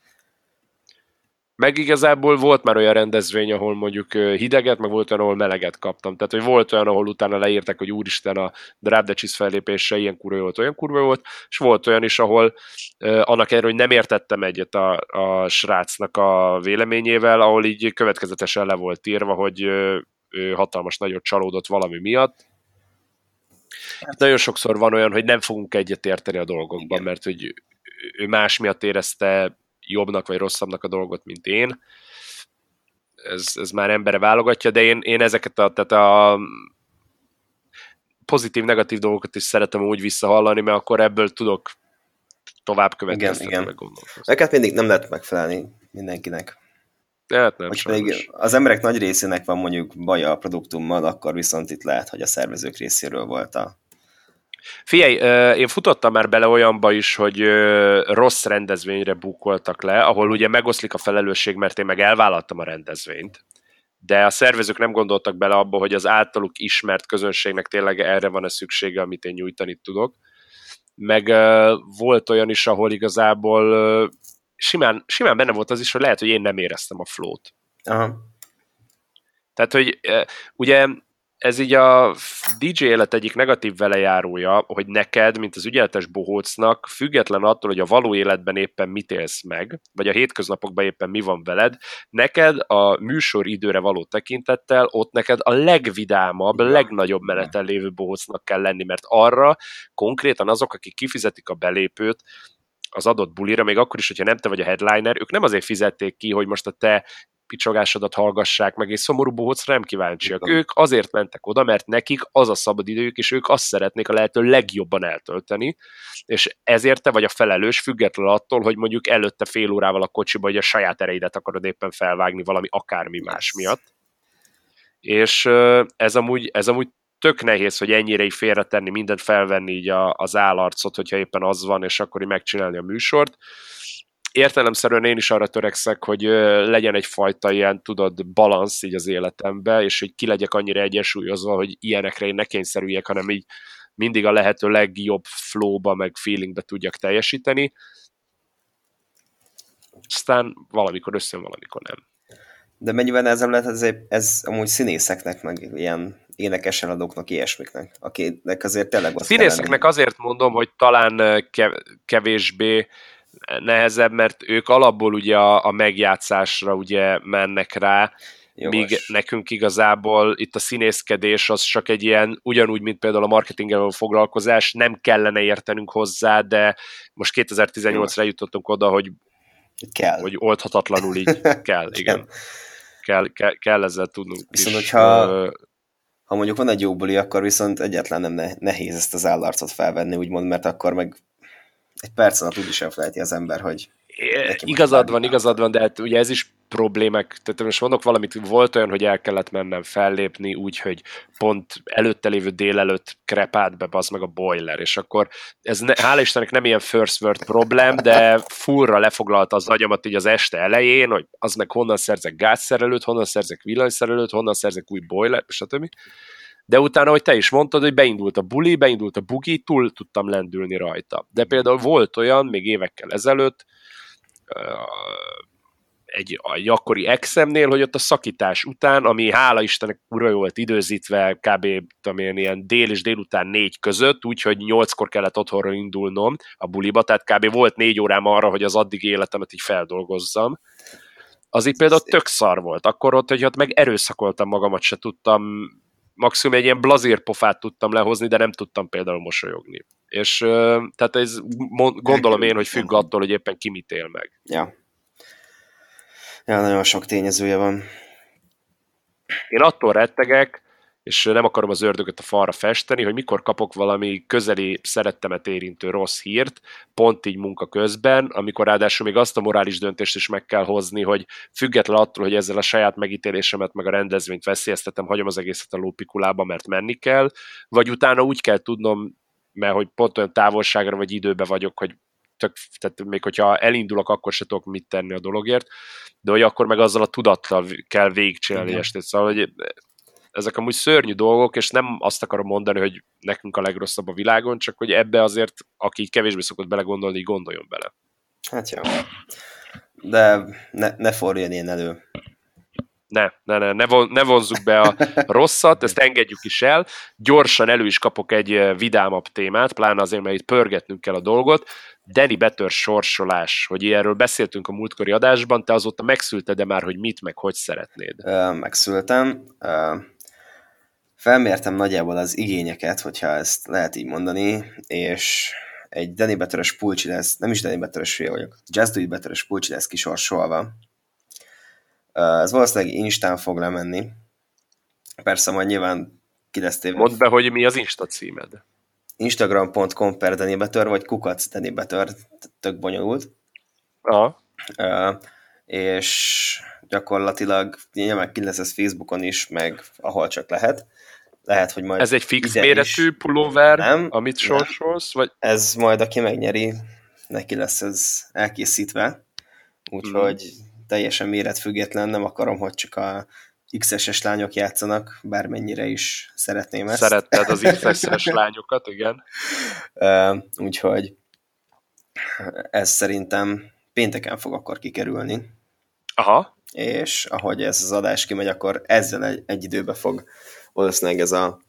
Meg igazából volt már olyan rendezvény, ahol mondjuk hideget, meg volt olyan, ahol meleget kaptam. Tehát, hogy volt olyan, ahol utána leírtak, hogy úristen a Drab the Cheese fellépése ilyen kurva volt, olyan kurva volt, és volt olyan is, ahol annak erről, hogy nem értettem egyet a, a srácnak a véleményével, ahol így következetesen le volt írva, hogy ő hatalmas nagyot csalódott valami miatt, nagyon sokszor van olyan, hogy nem fogunk egyet érteni a dolgokban, Igen. mert hogy ő más miatt érezte jobbnak vagy rosszabbnak a dolgot, mint én. Ez, ez már embere válogatja, de én, én ezeket a, tehát a pozitív-negatív dolgokat is szeretem úgy visszahallani, mert akkor ebből tudok tovább következtetni, igen, igen. Neked mindig nem lehet megfelelni mindenkinek. Hát nem, Most még az emberek nagy részének van mondjuk baja a produktummal, akkor viszont itt lehet, hogy a szervezők részéről volt a Figyelj, én futottam már bele olyanba is, hogy rossz rendezvényre bukoltak le, ahol ugye megoszlik a felelősség, mert én meg elvállaltam a rendezvényt, de a szervezők nem gondoltak bele abba, hogy az általuk ismert közönségnek tényleg erre van a szüksége, amit én nyújtani tudok. Meg volt olyan is, ahol igazából simán, simán benne volt az is, hogy lehet, hogy én nem éreztem a flót. Aha. Tehát, hogy ugye ez így a DJ élet egyik negatív velejárója, hogy neked, mint az ügyeletes bohócnak, független attól, hogy a való életben éppen mit élsz meg, vagy a hétköznapokban éppen mi van veled, neked a műsor időre való tekintettel ott neked a legvidámabb, legnagyobb meneten lévő bohócnak kell lenni, mert arra konkrétan azok, akik kifizetik a belépőt, az adott bulira, még akkor is, hogyha nem te vagy a headliner, ők nem azért fizették ki, hogy most a te picsogásodat hallgassák meg, és szomorú bohócra nem kíváncsiak. Igen. Ők azért mentek oda, mert nekik az a szabad időjük, és ők azt szeretnék a lehető legjobban eltölteni, és ezért te vagy a felelős, független attól, hogy mondjuk előtte fél órával a kocsiba, hogy a saját ereidet akarod éppen felvágni valami akármi más miatt. És ez amúgy, ez amúgy tök nehéz, hogy ennyire így félretenni, mindent felvenni így a, az állarcot, hogyha éppen az van, és akkor így megcsinálni a műsort értelemszerűen én is arra törekszek, hogy legyen egyfajta ilyen, tudod, balansz így az életembe, és hogy ki legyek annyira egyensúlyozva, hogy ilyenekre én ne kényszerüljek, hanem így mindig a lehető legjobb flowba, meg feelingbe tudjak teljesíteni. Aztán valamikor összön, valamikor nem. De mennyivel ez lehet, ez, ez amúgy színészeknek, meg ilyen énekes eladóknak, ilyesmiknek, akiknek azért tényleg ott Színészeknek azért mondom, hogy talán kevésbé nehezebb, mert ők alapból ugye a, a megjátszásra ugye mennek rá, Jogos. míg nekünk igazából itt a színészkedés az csak egy ilyen, ugyanúgy, mint például a marketinggel foglalkozás, nem kellene értenünk hozzá, de most 2018-ra jutottunk oda, hogy kell. hogy oldhatatlanul így kell, igen. kell, kell, kell ezzel tudnunk Viszont, is. hogyha ha mondjuk van egy jó buli, akkor viszont egyetlen nem nehéz ezt az állarcot felvenni, úgymond, mert akkor meg egy perc alatt úgyis elfelejti az ember, hogy... Igazad van, igazad van, de hát ugye ez is problémák, tehát most mondok valamit, volt olyan, hogy el kellett mennem fellépni, úgyhogy pont előtte lévő délelőtt krepált be az meg a boiler, és akkor ez ne, hála Istennek nem ilyen first world problém, de furra lefoglalta az agyamat így az este elején, hogy az meg honnan szerzek gázszerelőt, honnan szerzek villanyszerelőt, honnan szerzek új boiler, stb. De utána, hogy te is mondtad, hogy beindult a buli, beindult a bugi, túl tudtam lendülni rajta. De például volt olyan, még évekkel ezelőtt, egy, egy akkori exemnél, hogy ott a szakítás után, ami hála Istennek ura volt időzítve, kb. Tudom én, ilyen dél és délután négy között, úgyhogy nyolckor kellett otthonra indulnom a buliba, tehát kb. volt négy órám arra, hogy az addig életemet így feldolgozzam. Az így például tök szar volt. Akkor ott, hogy ott meg erőszakoltam magamat, se tudtam maximum egy ilyen blazérpofát tudtam lehozni, de nem tudtam például mosolyogni. És tehát ez gondolom én, hogy függ attól, hogy éppen ki mit él meg. Ja. Ja, nagyon sok tényezője van. Én attól rettegek, és nem akarom az ördögöt a falra festeni, hogy mikor kapok valami közeli szerettemet érintő rossz hírt, pont így munka közben, amikor ráadásul még azt a morális döntést is meg kell hozni, hogy független attól, hogy ezzel a saját megítélésemet meg a rendezvényt veszélyeztetem, hagyom az egészet a lópikulába, mert menni kell, vagy utána úgy kell tudnom, mert hogy pont olyan távolságra vagy időbe vagyok, hogy tök, tehát még hogyha elindulok, akkor se tudok mit tenni a dologért, de hogy akkor meg azzal a tudattal kell végigcsinálni estét. Szóval, hogy ezek amúgy szörnyű dolgok, és nem azt akarom mondani, hogy nekünk a legrosszabb a világon, csak hogy ebbe azért, aki kevésbé szokott belegondolni, így gondoljon bele. Hát jó. De ne, ne forrjon én elő. Ne, ne, ne, ne, von, ne vonzzuk be a rosszat, ezt engedjük is el. Gyorsan elő is kapok egy eh, vidámabb témát, pláne azért, mert itt pörgetnünk kell a dolgot. Danny Better sorsolás, hogy erről beszéltünk a múltkori adásban, te azóta megszülted-e már, hogy mit, meg hogy szeretnéd? Megszültem. Felmértem nagyjából az igényeket, hogyha ezt lehet így mondani, és egy Danny Betteres pulcsi lesz, nem is Danny Betteres fél vagyok, Just Do It Betteres pulcsi lesz kisorsolva. Ez valószínűleg Instán fog lemenni. Persze majd nyilván ki lesz téve. Mondd be, hogy mi az Insta címed instagram.com per Danibeter, vagy kukac Danibeter, tök bonyolult. Aha. Uh, és gyakorlatilag nyilván ki lesz ez Facebookon is, meg ahol csak lehet. Lehet, hogy majd... Ez egy fix méretű pulóver, nem, amit sorsolsz? Vagy... Ez majd, aki megnyeri, neki lesz ez elkészítve. Úgyhogy mm. teljesen méretfüggetlen, nem akarom, hogy csak a XS-es lányok játszanak, bármennyire is szeretném ezt. Szeretted az XS-es lányokat, igen. Úgyhogy ez szerintem pénteken fog akkor kikerülni. Aha. És ahogy ez az adás kimegy, akkor ezzel egy, egy időbe fog valószínűleg ez a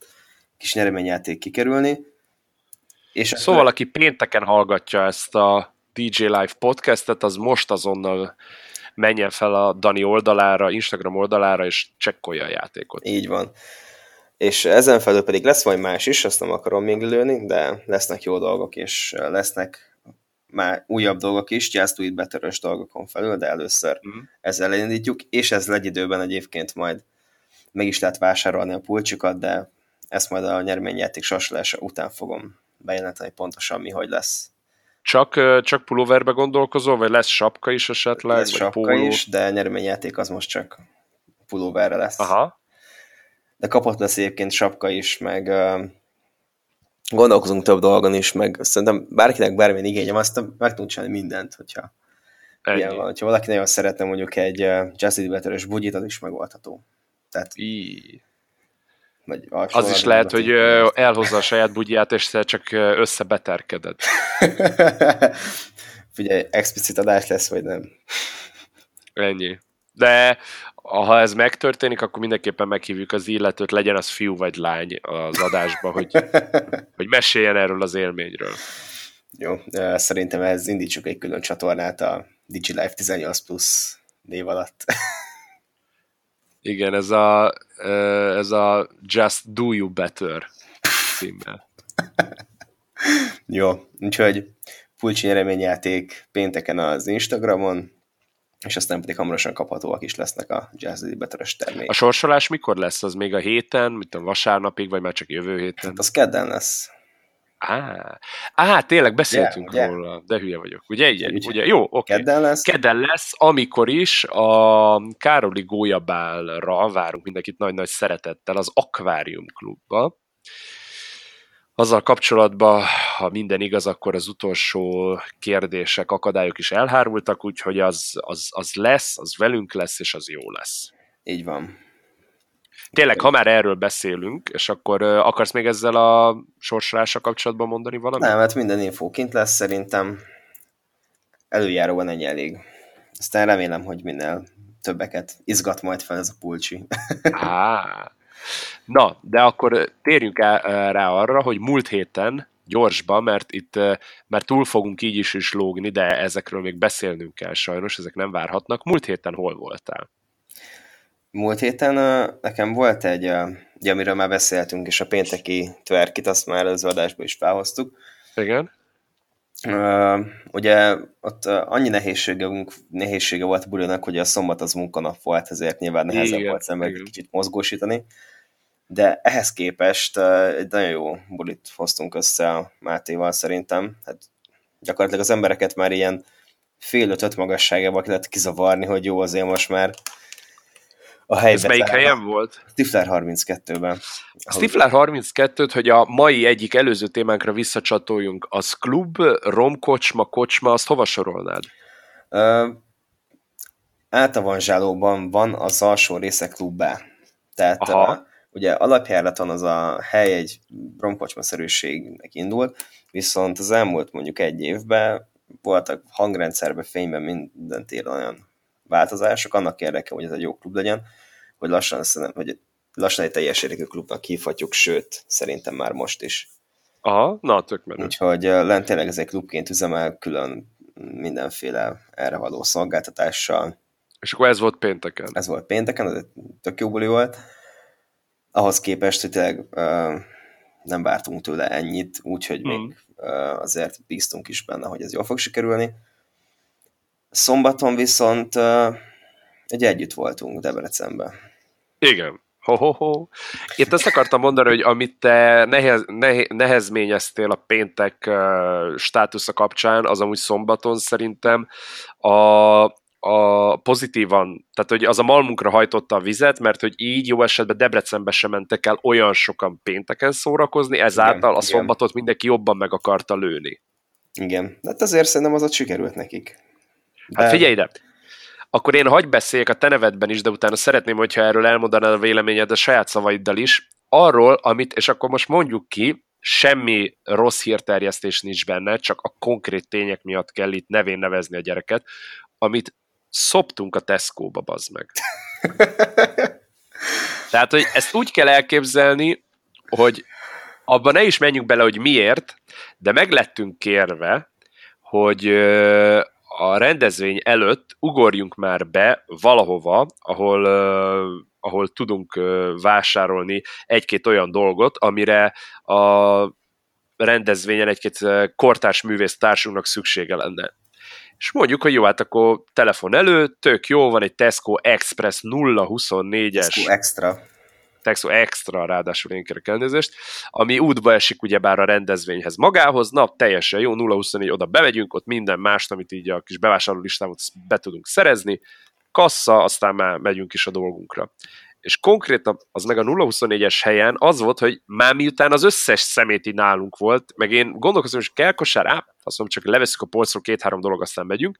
kis nyereményjáték kikerülni. És szóval, akkor... aki pénteken hallgatja ezt a DJ Live podcastet, az most azonnal menjen fel a Dani oldalára, Instagram oldalára, és csekkolja a játékot. Így van. És ezen felül pedig lesz majd más is, azt nem akarom még lőni, de lesznek jó dolgok, és lesznek már újabb dolgok is, Just Do It better dolgokon felül, de először uh-huh. ezzel elindítjuk, és ez egy időben egyébként majd meg is lehet vásárolni a pulcsukat, de ezt majd a nyereményjáték sorsolása után fogom bejelenteni pontosan mi, hogy lesz. Csak, csak pulóverbe gondolkozol, vagy lesz sapka is esetleg? Lesz sapka póló? is, de nyereményjáték az most csak pulóverre lesz. Aha. De kapott lesz egyébként sapka is, meg gondolkozunk több dolgon is, meg szerintem bárkinek bármilyen igényem, azt meg tudunk csinálni mindent, hogyha Ennyi. ilyen van. Hogyha valaki nagyon szeretne mondjuk egy Justin Bieber-es bugyit, az is megoldható. Tehát... Íí. Vagy az is lehet, hogy elhozza a saját bugyját, és csak összebeterkeded. Figyelj, explicit adás lesz, vagy nem? Ennyi. De ha ez megtörténik, akkor mindenképpen meghívjuk az illetőt, legyen az fiú vagy lány az adásba, hogy, hogy meséljen erről az élményről. Jó, szerintem ez indítsuk egy külön csatornát a DigiLife 18 Plus név alatt. Igen, ez a, ez a Just Do You Better címmel. Jó, úgyhogy pulcsi nyereményjáték pénteken az Instagramon, és aztán pedig hamarosan kaphatóak is lesznek a Jazz Better-es termék. A sorsolás mikor lesz? Az még a héten, mint a vasárnapig, vagy már csak jövő héten? Hát az kedden lesz. Á, á, tényleg beszéltünk yeah, róla, yeah. de hülye vagyok. Ugye, ugye, ugye, ugye jó, oké. Okay. Kedden lesz? Kedden lesz, amikor is a Károli Gólyabálra várunk mindenkit nagy-nagy szeretettel az Aquarium Klubba. Azzal kapcsolatban, ha minden igaz, akkor az utolsó kérdések, akadályok is elhárultak, úgyhogy az, az, az lesz, az velünk lesz, és az jó lesz. Így van. Tényleg, ha már erről beszélünk, és akkor akarsz még ezzel a sorsolása kapcsolatban mondani valamit? Nem, hát minden infó kint lesz szerintem. Előjáróban ennyi elég. Aztán remélem, hogy minél többeket izgat majd fel ez a pulcsi. Á, na, de akkor térjünk rá arra, hogy múlt héten gyorsba, mert itt mert túl fogunk így is is lógni, de ezekről még beszélnünk kell sajnos, ezek nem várhatnak. Múlt héten hol voltál? Múlt héten nekem volt egy, ugye, amiről már beszéltünk, és a pénteki twerkit, azt már az adásba is felhoztuk. Igen. Uh, ugye ott uh, annyi nehézsége, nehézsége volt bulinak, hogy a szombat az munkanap volt, ezért nyilván nehezebb igen, volt szemben egy kicsit mozgósítani. De ehhez képest uh, egy nagyon jó bulit hoztunk össze a Mátéval szerintem. Hát gyakorlatilag az embereket már ilyen fél ötöt magasságában lehet kizavarni, hogy jó, azért most már a helyben. Ez melyik helyen volt? Stifler 32-ben. Stifler 32-t, hogy a mai egyik előző témánkra visszacsatoljunk, az klub, romkocsma, kocsma, azt hova sorolnád? Uh, Áltavanzsálóban van az alsó része klubbá. Tehát uh, ugye alapjáraton az a hely egy romkocsma-szerűségnek indult, viszont az elmúlt mondjuk egy évben voltak hangrendszerbe, fényben minden téren olyan változások, annak érdeke, hogy ez egy jó klub legyen, hogy lassan, hogy lassan egy teljes értékű klubnak hívhatjuk, sőt, szerintem már most is. Aha, na, tök menő. Úgyhogy lent tényleg ez egy klubként üzemel, külön mindenféle erre való szolgáltatással. És akkor ez volt pénteken? Ez volt pénteken, ez egy tök jó buli volt. Ahhoz képest, hogy tényleg uh, nem vártunk tőle ennyit, úgyhogy mm. még uh, azért bíztunk is benne, hogy ez jól fog sikerülni. Szombaton viszont egy együtt voltunk Debrecenben. Igen. Ho-ho-ho. Itt azt akartam mondani, hogy amit te nehez, nehe, nehezményeztél a péntek uh, státusza kapcsán, az amúgy szombaton szerintem a, a pozitívan, tehát hogy az a malmunkra hajtotta a vizet, mert hogy így jó esetben Debrecenbe sem mentek el olyan sokan pénteken szórakozni, ezáltal igen, a szombatot igen. mindenki jobban meg akarta lőni. Igen, hát azért szerintem az ott sikerült nekik. De... Hát figyelj ide, akkor én hagy beszéljek a te nevedben is, de utána szeretném, hogyha erről elmondanád a véleményed a saját szavaiddal is, arról, amit, és akkor most mondjuk ki, semmi rossz hírterjesztés nincs benne, csak a konkrét tények miatt kell itt nevén nevezni a gyereket, amit szoptunk a Tesco-ba, bazd meg. Tehát, hogy ezt úgy kell elképzelni, hogy abban ne is menjünk bele, hogy miért, de meg lettünk kérve, hogy a rendezvény előtt ugorjunk már be valahova, ahol, uh, ahol tudunk uh, vásárolni egy-két olyan dolgot, amire a rendezvényen egy-két kortárs művész társunknak szüksége lenne. És mondjuk, hogy jó, hát akkor telefon elő, tök jó, van egy Tesco Express 024-es. Tesco Extra. Texo Extra, ráadásul én kérek elnézést, ami útba esik ugyebár a rendezvényhez magához, na teljesen jó, 0-24 oda bemegyünk, ott minden mást, amit így a kis bevásárló listámot be tudunk szerezni, kassa, aztán már megyünk is a dolgunkra. És konkrétan az meg a 0-24-es helyen az volt, hogy már miután az összes szemét nálunk volt, meg én gondolkozom, hogy kell kosár, á, azt mondom, csak leveszünk a polcról két-három dolog, aztán megyünk.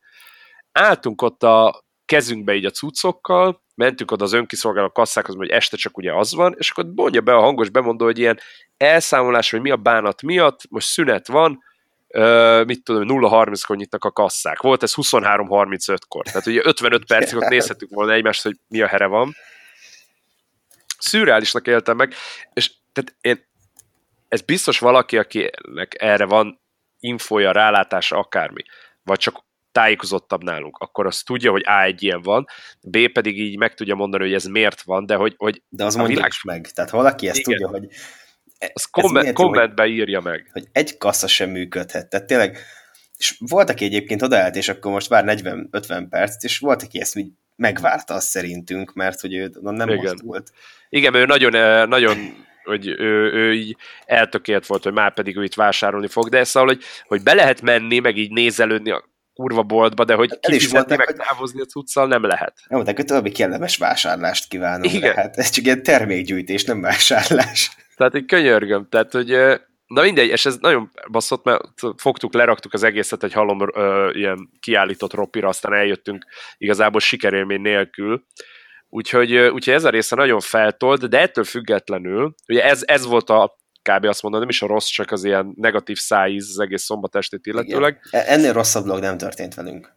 Álltunk ott a kezünkbe így a cuccokkal, mentünk oda az önkiszolgáló kasszákhoz, hogy este csak ugye az van, és akkor mondja be a hangos bemondó, hogy ilyen elszámolás, hogy mi a bánat miatt, most szünet van, Uh, mit tudom, 0-30-kor nyitnak a kasszák. Volt ez 23-35-kor. Tehát ugye 55 percig ott nézhetünk volna egymást, hogy mi a here van. Szürreálisnak éltem meg, és tehát én, ez biztos valaki, akinek erre van infoja, rálátása, akármi, vagy csak tájékozottabb nálunk, akkor azt tudja, hogy A egy ilyen van, B pedig így meg tudja mondani, hogy ez miért van, de hogy... hogy de az mondja világ... meg, tehát valaki ezt Igen. tudja, hogy az komment, kommentbe írja meg. Hogy egy kassa sem működhet. Tehát tényleg, és volt, aki egyébként odaállt, és akkor most vár 40-50 perc, és volt, aki ezt így megvárta azt szerintünk, mert hogy ő nem Igen. volt. Igen, ő nagyon, nagyon hogy ő, ő így eltökélt volt, hogy már pedig ő itt vásárolni fog, de szóval, hogy, hogy be lehet menni, meg így nézelődni a kurva boltba, de hogy kifizetni, meg hogy... távozni a cuccal nem lehet. Nem mondták, hogy további kellemes vásárlást kívánom. Igen. Hát ez csak ilyen termékgyűjtés, nem vásárlás. Tehát egy könyörgöm, tehát hogy Na mindegy, és ez nagyon baszott, mert fogtuk, leraktuk az egészet egy halom ö, ilyen kiállított ropira, aztán eljöttünk igazából sikerélmény nélkül. Úgyhogy, úgyhogy ez a része nagyon feltolt, de ettől függetlenül, ugye ez, ez volt a kb. azt mondom, nem is a rossz, csak az ilyen negatív szájíz az egész szombatestét illetőleg. Igen. Ennél rosszabb dolog nem történt velünk.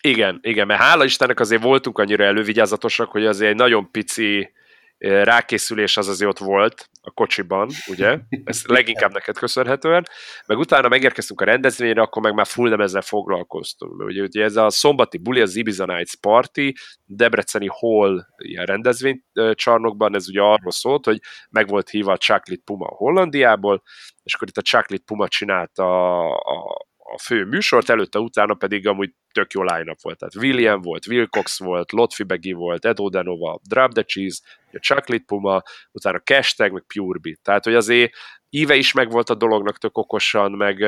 Igen, igen, mert hála Istennek azért voltunk annyira elővigyázatosak, hogy azért egy nagyon pici rákészülés az azért ott volt a kocsiban, ugye? Ez leginkább neked köszönhetően. Meg utána megérkeztünk a rendezvényre, akkor meg már full nem ezzel foglalkoztunk. Ugye, ugye ez a szombati buli, az Ibiza Nights Party, Debreceni Hall ilyen rendezvénycsarnokban, ez ugye arról szólt, hogy meg volt hívva a Chocolate Puma Hollandiából, és akkor itt a Chocolate Puma csinálta a, a fő műsort, előtte, utána pedig amúgy tök jó line volt. Tehát William volt, Wilcox volt, Lotfi Begi volt, Ed Odenova, Drop the Cheese, a Chocolate Puma, utána Cashtag, meg Purebit. Tehát, hogy azért íve is meg volt a dolognak tök okosan, meg,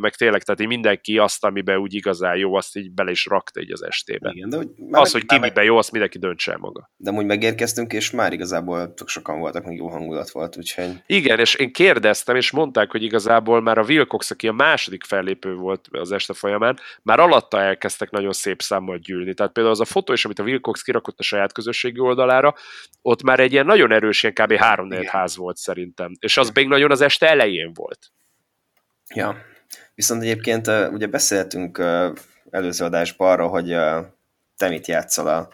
meg tényleg, tehát így mindenki azt, amiben úgy igazán jó, azt így bele is rakta így az estébe. Igen, de hogy már az, meg, hogy ki miben meg... jó, azt mindenki döntse el maga. De úgy megérkeztünk, és már igazából tök sokan voltak, még jó hangulat volt, úgyhogy... Igen, és én kérdeztem, és mondták, hogy igazából már a Wilcox, aki a második fellépő volt az este folyamán, már alatta elkezdtek nagyon szép számmal gyűlni. Tehát például az a fotó is, amit a Wilcox kirakott a saját közösségi oldalára, ott már egy ilyen nagyon erős, ilyen kb. három ház volt szerintem. És az még nagyon az az este elején volt. Ja, viszont egyébként ugye beszéltünk előző adásban arra, hogy te mit játszol a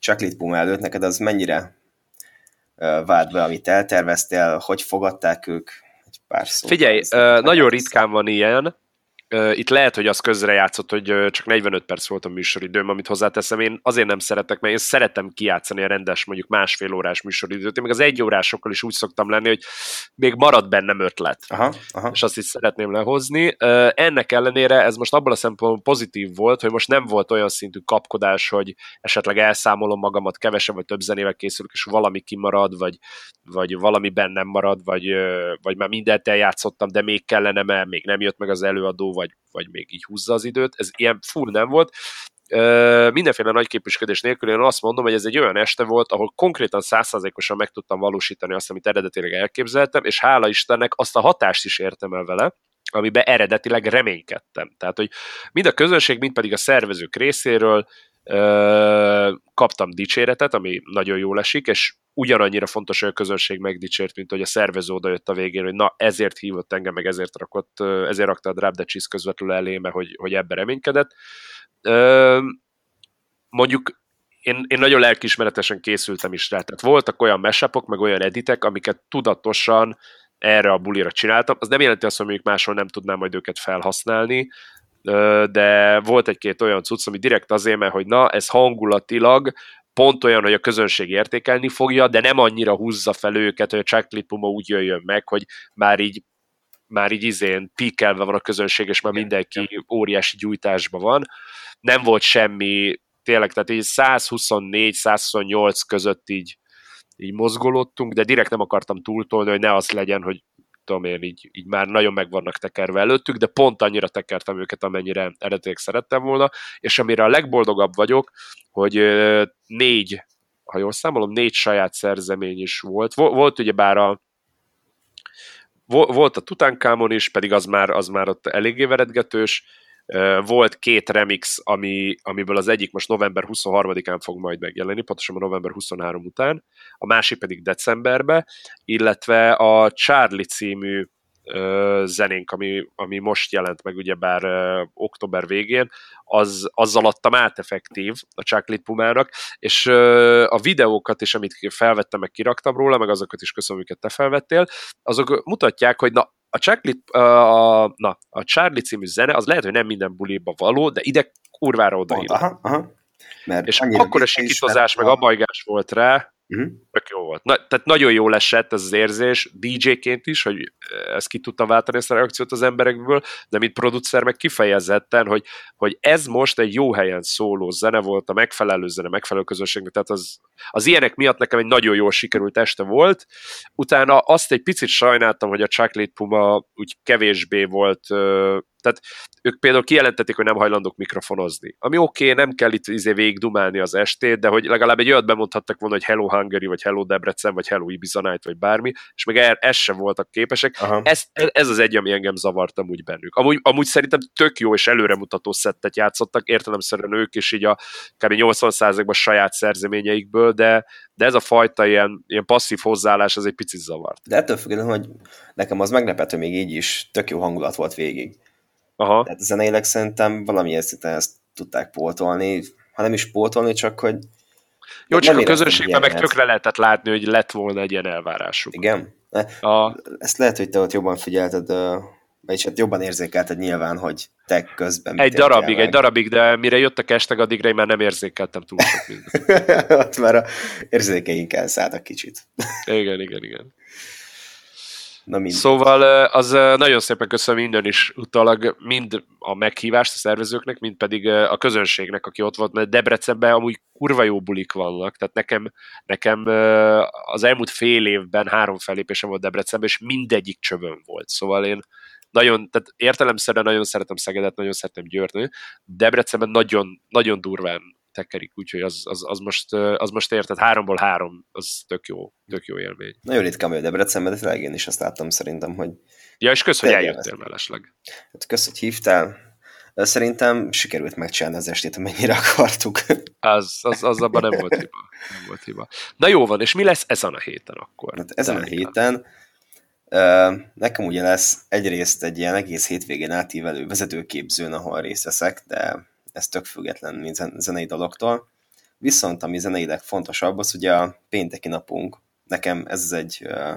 Chocolate Puma előtt, neked az mennyire vált be, amit elterveztél, hogy fogadták ők? Egy pár szó. Figyelj, nagyon ritkán van ilyen, itt lehet, hogy az közrejátszott, hogy csak 45 perc volt a műsoridőm, amit hozzáteszem. Én azért nem szeretek, mert én szeretem kijátszani a rendes, mondjuk másfél órás műsoridőt. Én meg az egy órásokkal is úgy szoktam lenni, hogy még marad bennem ötlet. Aha, aha. És azt is szeretném lehozni. Ennek ellenére ez most abban a szempontból pozitív volt, hogy most nem volt olyan szintű kapkodás, hogy esetleg elszámolom magamat, kevesebb vagy több zenével készülök, és valami kimarad, vagy, vagy valami bennem marad, vagy, vagy már mindent eljátszottam, de még kellene, mert még nem jött meg az előadó, vagy, vagy még így húzza az időt. Ez ilyen full nem volt. Mindenféle nagy képviselés nélkül én azt mondom, hogy ez egy olyan este volt, ahol konkrétan százszázalékosan meg tudtam valósítani azt, amit eredetileg elképzeltem, és hála Istennek azt a hatást is értem el vele, amiben eredetileg reménykedtem. Tehát, hogy mind a közönség, mind pedig a szervezők részéről kaptam dicséretet, ami nagyon jól esik, és ugyanannyira fontos, hogy a közönség megdicsért, mint hogy a szervező oda jött a végén, hogy na ezért hívott engem, meg ezért rakott, ezért rakta a Drop the Cheese közvetlenül eléme, hogy, hogy ebbe reménykedett. Mondjuk én, én nagyon lelkismeretesen készültem is rá, tehát voltak olyan mesapok, meg olyan editek, amiket tudatosan erre a bulira csináltam. Az nem jelenti azt, hogy mondjuk máshol nem tudnám majd őket felhasználni, de volt egy-két olyan cucc, ami direkt azért, mert hogy na, ez hangulatilag pont olyan, hogy a közönség értékelni fogja, de nem annyira húzza fel őket, hogy a Chocolate Puma úgy jöjjön meg, hogy már így már így izén píkelve van a közönség, és már mindenki óriási gyújtásban van. Nem volt semmi, tényleg, tehát így 124-128 között így, így mozgolódtunk, de direkt nem akartam túltolni, hogy ne az legyen, hogy tudom én, így, így már nagyon meg vannak tekerve előttük, de pont annyira tekertem őket, amennyire eredetileg szerettem volna, és amire a legboldogabb vagyok, hogy négy, ha jól számolom, négy saját szerzemény is volt. Volt ugye bár a volt a Tutankhamon is, pedig az már, az már ott eléggé veredgetős, volt két remix, ami, amiből az egyik most november 23-án fog majd megjelenni, pontosan november 23 után, a másik pedig decemberbe, illetve a Charlie című zenénk, ami, ami most jelent meg ugyebár uh, október végén, az, azzal adtam át effektív a Chocolate Pumának, és uh, a videókat is, amit felvettem, meg kiraktam róla, meg azokat is köszönöm, amiket te felvettél, azok mutatják, hogy na, a, uh, a, na, a Charlie című zene, az lehet, hogy nem minden buliba való, de ide kurvára odaír. Aha, aha. Mert és akkor a sikítozás, meg a bajgás volt rá, uh-huh. tök jó volt. Na, tehát nagyon jó esett ez az érzés, DJ-ként is, hogy ezt ki tudta váltani ezt a reakciót az emberekből, de mint producer meg kifejezetten, hogy, hogy ez most egy jó helyen szóló zene volt, a megfelelő zene, megfelelő közönségnek, tehát az, az ilyenek miatt nekem egy nagyon jól sikerült este volt. Utána azt egy picit sajnáltam, hogy a Chocolate Puma úgy kevésbé volt tehát ők például kijelentették, hogy nem hajlandók mikrofonozni. Ami oké, okay, nem kell itt izé végig dumálni az estét, de hogy legalább egy olyat bemondhattak volna, hogy Hello Hungary, vagy Hello Debrecen, vagy Hello Ibiza Night, vagy bármi, és meg ez, ez sem voltak képesek. Ez, ez, az egy, ami engem zavart amúgy bennük. Amúgy, amúgy szerintem tök jó és előremutató szettet játszottak, értelemszerűen ők is így a kb. 80%-ban saját szerzeményeikből, de, de ez a fajta ilyen, ilyen passzív hozzáállás az egy picit zavart. De ettől függetlenül, hogy nekem az meglepett, még így is tök jó hangulat volt végig. Aha. Tehát zeneileg szerintem valamilyen szinten ezt tudták pótolni, ha nem is pótolni, csak hogy jó, csak a közönségben meg tökre lehetett látni, hogy lett volna egy ilyen elvárásuk. Igen? A... Ezt lehet, hogy te ott jobban figyelted, vagyis hát jobban érzékelted nyilván, hogy te közben... Egy darabig, egy darabig, de mire jöttek estek, addigra én már nem érzékeltem túl sok mindent. ott már a érzékeink elszálltak kicsit. igen, igen, igen. Na mind. Szóval az nagyon szépen köszönöm minden is utalag, mind a meghívást a szervezőknek, mind pedig a közönségnek, aki ott volt, mert Debrecenben amúgy kurva jó bulik vannak, tehát nekem, nekem az elmúlt fél évben három fellépésem volt Debrecenben, és mindegyik csövön volt, szóval én nagyon, tehát értelemszerűen nagyon szeretem Szegedet, nagyon szeretem Győrt, Debrecenben nagyon, nagyon durván tekerik, úgyhogy az, az, az, most, az most érted, háromból három, az tök jó, tök jó élmény. Nagyon ritkán vagy Debrecenben, de tényleg én is azt láttam szerintem, hogy... Ja, és kösz, hogy eljöttél mellesleg. Hát kösz, hogy hívtál. Szerintem sikerült megcsinálni az estét, amennyire akartuk. Az, az, az abban nem volt hiba. Nem volt hiba. Na jó van, és mi lesz ezen a héten akkor? Hát ezen a héten nekem ugye lesz egyrészt egy ilyen egész hétvégén átívelő vezetőképzőn, ahol részt veszek, de ez tök független mint zenei dologtól. Viszont ami zeneileg fontosabb, az ugye a pénteki napunk. Nekem ez egy uh,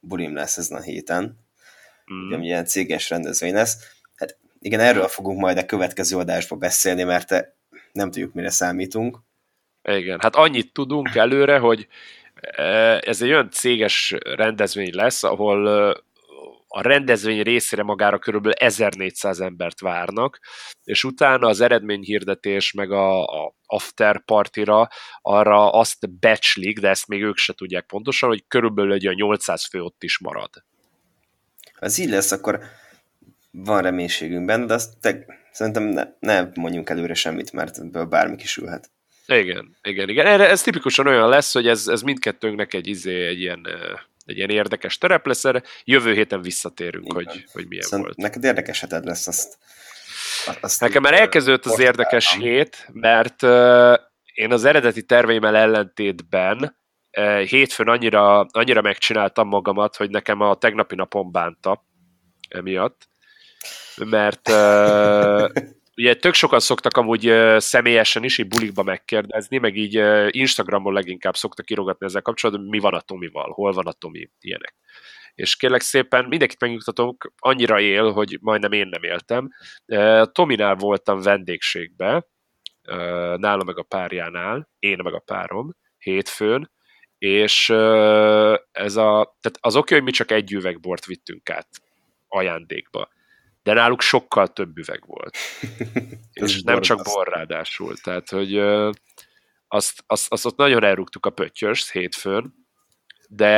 bulim lesz ezen a héten, mm. ugye, ami ilyen céges rendezvény lesz. Hát igen, erről fogunk majd a következő adásban beszélni, mert nem tudjuk, mire számítunk. Igen, hát annyit tudunk előre, hogy ez egy olyan céges rendezvény lesz, ahol a rendezvény részére magára körülbelül 1400 embert várnak, és utána az eredményhirdetés meg a, a after partira arra azt becslik, de ezt még ők se tudják pontosan, hogy körülbelül egy olyan 800 fő ott is marad. Ha ez így lesz, akkor van reménységünkben, de azt te, szerintem ne, ne mondjunk előre semmit, mert ebből bármi kisülhet. Igen, igen, igen. Erre, ez tipikusan olyan lesz, hogy ez, ez mindkettőnknek egy, izé, egy ilyen egy ilyen érdekes terep lesz erre. Jövő héten visszatérünk, hogy, hogy milyen Szóval volt. Neked érdekes heted lesz, azt, azt Nekem már elkezdődött az érdekes állom. hét, mert uh, én az eredeti terveimmel ellentétben uh, hétfőn annyira, annyira megcsináltam magamat, hogy nekem a tegnapi napon bánta emiatt, mert uh, ugye tök sokan szoktak amúgy személyesen is, így bulikba megkérdezni, meg így Instagramon leginkább szoktak írogatni ezzel kapcsolatban, mi van a Tomival, hol van a Tomi, ilyenek. És kérlek szépen, mindenkit megnyugtatom, annyira él, hogy majdnem én nem éltem. Tominál voltam vendégségbe, nála meg a párjánál, én meg a párom, hétfőn, és ez a, tehát az oké, hogy mi csak egy üveg bort vittünk át ajándékba de náluk sokkal több üveg volt. és nem csak bor ráadásul. Tehát, hogy azt, azt, azt ott nagyon elrúgtuk a pöttyöst hétfőn, de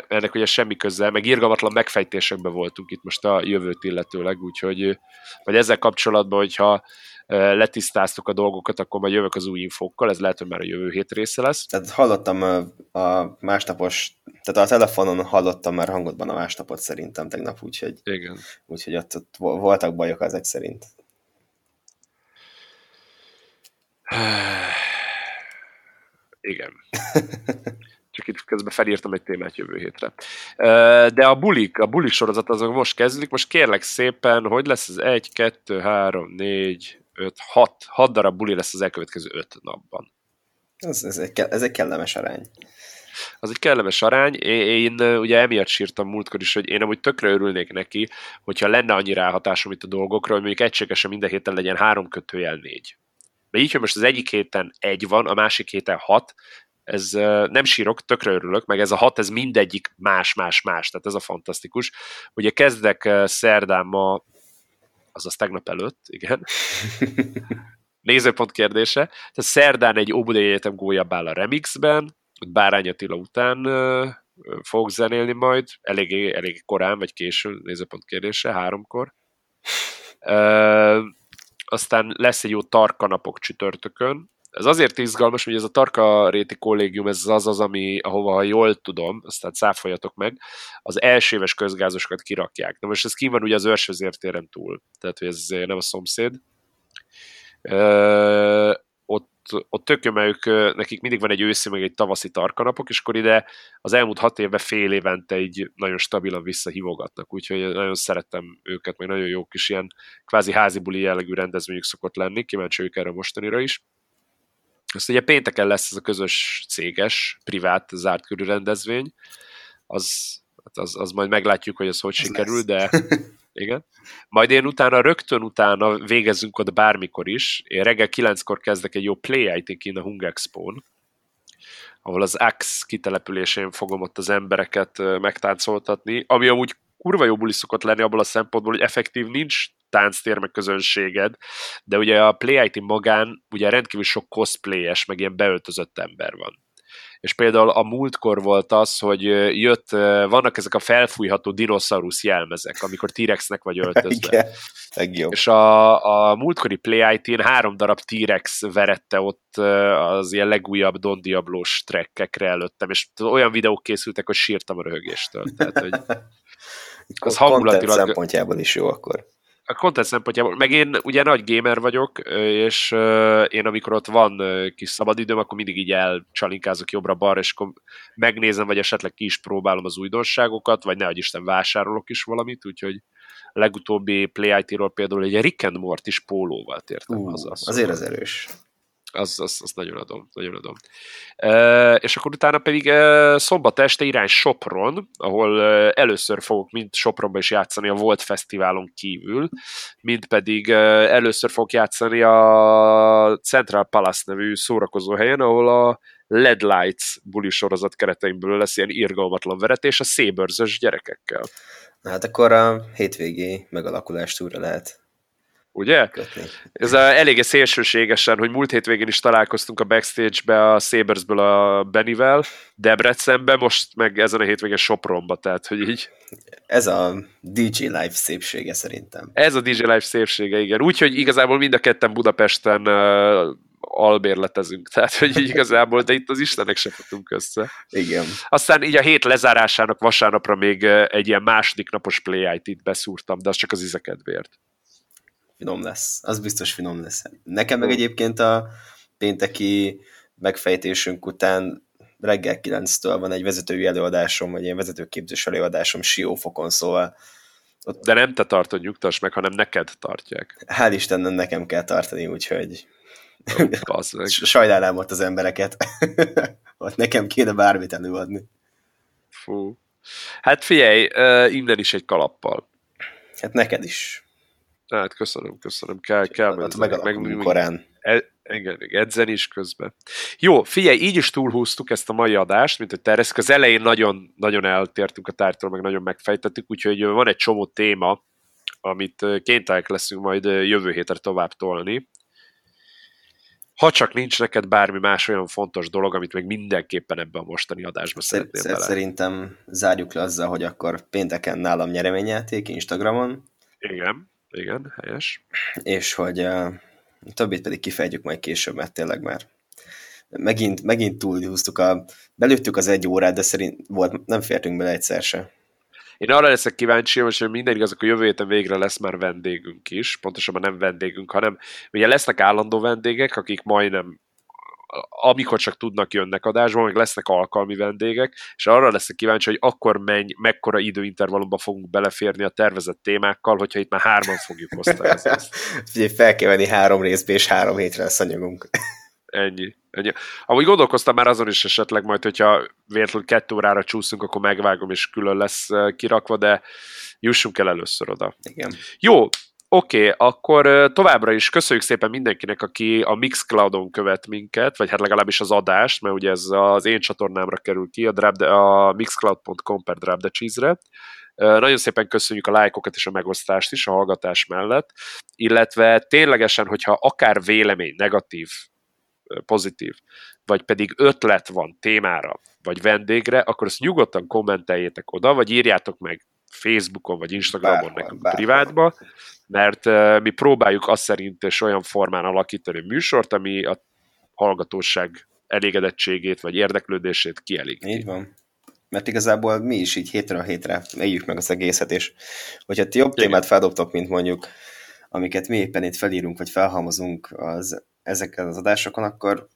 ennek ugye semmi köze, meg irgalmatlan megfejtésekben voltunk itt most a jövőt illetőleg, úgyhogy vagy ezzel kapcsolatban, hogyha letisztáztuk a dolgokat, akkor majd jövök az új infókkal, ez lehet, hogy már a jövő hét része lesz. Tehát hallottam a másnapos, tehát a telefonon hallottam már hangodban a másnapot szerintem tegnap, úgyhogy, Igen. úgyhogy ott, ott voltak bajok ezek szerint. Igen. Csak itt közben felírtam egy témát jövő hétre. De a bulik, a bulik sorozat azok most kezdődik. Most kérlek szépen, hogy lesz az 1, 2, 3, 4, 5, 6, 6 darab buli lesz az elkövetkező 5 napban. Ez, ez, egy, ez egy kellemes arány. Az egy kellemes arány. Én, én ugye emiatt sírtam múltkor is, hogy én amúgy tökre örülnék neki, hogyha lenne annyi ráhatásom itt a dolgokra, hogy mondjuk egységesen minden héten legyen három kötőjel négy. Mert így, hogy most az egyik héten egy van, a másik héten hat, ez nem sírok, tökre örülök, meg ez a hat, ez mindegyik más-más-más, tehát ez a fantasztikus. Ugye kezdek szerdán ma, azaz tegnap előtt, igen, nézőpont kérdése, tehát szerdán egy Óbudai Egyetem gólyabál a remixben, Bárány Attila után fogok zenélni majd, elég, elég korán, vagy későn, nézőpont kérdése, háromkor. aztán lesz egy jó tarka napok csütörtökön, ez azért izgalmas, hogy ez a Tarka Réti kollégium, ez az az, ami, ahova, ha jól tudom, aztán cáfoljatok meg, az első éves közgázosokat kirakják. Na most ez ki van ugye az őrsvezértéren túl, tehát hogy ez nem a szomszéd. Ö, ott, ott ők, nekik mindig van egy őszi, meg egy tavaszi tarkanapok, és akkor ide az elmúlt hat évben fél évente így nagyon stabilan visszahívogatnak, úgyhogy nagyon szerettem őket, meg nagyon jó kis ilyen kvázi házi buli jellegű rendezvényük szokott lenni, kíváncsi ők erre mostanira is. Azt ugye pénteken lesz ez a közös céges, privát, zárt körű rendezvény, az, hát az, az majd meglátjuk, hogy ez hogy ez sikerül, lesz. de igen. Majd én utána, rögtön utána végezzünk ott bármikor is. Én reggel kilenckor kezdek egy jó play it a Hung Expo-n, ahol az Axe kitelepülésén fogom ott az embereket megtáncoltatni, ami amúgy kurva jó buli szokott lenni abból a szempontból, hogy effektív nincs tánctér, meg közönséged, de ugye a Play IT magán ugye rendkívül sok cosplayes, meg ilyen beöltözött ember van. És például a múltkor volt az, hogy jött, vannak ezek a felfújható dinoszaurusz jelmezek, amikor T-Rexnek vagy öltözve. Igen, És a, a múltkori Play IT-n három darab T-Rex verette ott az ilyen legújabb Don Diablo-s trekkekre előttem, és olyan videók készültek, hogy sírtam a röhögéstől. Tehát, hogy az hangulatilag... szempontjából is jó akkor a content szempontjából, meg én ugye nagy gamer vagyok, és én amikor ott van kis szabadidőm, akkor mindig így elcsalinkázok jobbra-balra, és akkor megnézem, vagy esetleg ki is próbálom az újdonságokat, vagy nehogy Isten vásárolok is valamit, úgyhogy legutóbbi Play IT-ról például egy Rick and Morty-s pólóval tértem uh, haza. Szóval. Azért az erős az, az, az nagyon adom, nagyon adom. E, és akkor utána pedig e, szombat este irány Sopron, ahol e, először fogok mind Sopronba is játszani a Volt Fesztiválon kívül, mind pedig e, először fogok játszani a Central Palace nevű szórakozó helyen, ahol a LED Lights buli sorozat kereteimből lesz ilyen irgalmatlan veretés a szébörzös gyerekekkel. Hát akkor a hétvégi megalakulást újra lehet ugye? Ez a, eléggé szélsőségesen, hogy múlt hétvégén is találkoztunk a backstage-be a Sabersből a Benivel, Debrecenbe, most meg ezen a hétvégén Sopronba, tehát hogy így. Ez a DJ Live szépsége szerintem. Ez a DJ Live szépsége, igen. Úgyhogy igazából mind a ketten Budapesten uh, albérletezünk, tehát hogy így igazából, de itt az Istenek se futunk össze. Igen. Aztán így a hét lezárásának vasárnapra még egy ilyen második napos play it beszúrtam, de az csak az izekedvért finom lesz. Az biztos finom lesz. Nekem meg egyébként a pénteki megfejtésünk után reggel 9-től van egy vezetői előadásom, vagy egy vezetőképzős előadásom Siófokon, szóval ott... De nem te tartod, nyugtass meg, hanem neked tartják. Hál' Istennek nekem kell tartani, úgyhogy oh, ott az embereket. ott nekem kéne bármit előadni. Fú. Hát figyelj, innen is egy kalappal. Hát neked is. Hát köszönöm, köszönöm. Kell, kell hát meg, meg korán. E, igen, edzeni is közben. Jó, figyelj, így is túlhúztuk ezt a mai adást, mint hogy terveztük. Az elején nagyon, nagyon eltértünk a tárgytól, meg nagyon megfejtettük, úgyhogy van egy csomó téma, amit kénytelenek leszünk majd jövő hétre tovább tolni. Ha csak nincs neked bármi más olyan fontos dolog, amit még mindenképpen ebben a mostani adásban Szer- szeretném bele. Szerintem zárjuk le azzal, hogy akkor pénteken nálam nyereményjáték Instagramon. Igen igen, helyes. És hogy a többit pedig kifejtjük majd később, mert tényleg már megint, megint túlhúztuk a, belőttük az egy órát, de szerint volt, nem fértünk bele egyszer se. Én arra leszek kíváncsi, hogy minden igaz, akkor jövő héten végre lesz már vendégünk is, pontosabban nem vendégünk, hanem ugye lesznek állandó vendégek, akik majdnem amikor csak tudnak, jönnek adásba, meg lesznek alkalmi vendégek, és arra leszek kíváncsi, hogy akkor menj, mekkora időintervallumban fogunk beleférni a tervezett témákkal, hogyha itt már hárman fogjuk osztályozni. Figyelj, fel kell venni három részbe, és három hétre lesz anyagunk. Ennyi, ennyi. Amúgy gondolkoztam már azon is esetleg majd, hogyha véletlenül kettő órára csúszunk, akkor megvágom, és külön lesz eh, kirakva, de jussunk el először oda. Igen. Jó, Oké, okay, akkor továbbra is köszönjük szépen mindenkinek, aki a Mixcloudon követ minket, vagy hát legalábbis az adást, mert ugye ez az én csatornámra kerül ki, a, drabde, a mixcloud.com per drabdecheese-re. Nagyon szépen köszönjük a lájkokat és a megosztást is a hallgatás mellett, illetve ténylegesen, hogyha akár vélemény, negatív, pozitív, vagy pedig ötlet van témára, vagy vendégre, akkor ezt nyugodtan kommenteljétek oda, vagy írjátok meg Facebookon, vagy Instagramon bárhol, nekünk bárhol. privátba, mert mi próbáljuk azt szerint és olyan formán alakítani a műsort, ami a hallgatóság elégedettségét, vagy érdeklődését kielégíti. Így van mert igazából mi is így hétről hétre éljük meg az egészet, és hogyha ti jobb Igen. témát feldobtok, mint mondjuk amiket mi éppen itt felírunk, vagy felhalmozunk az, ezekkel az adásokon, akkor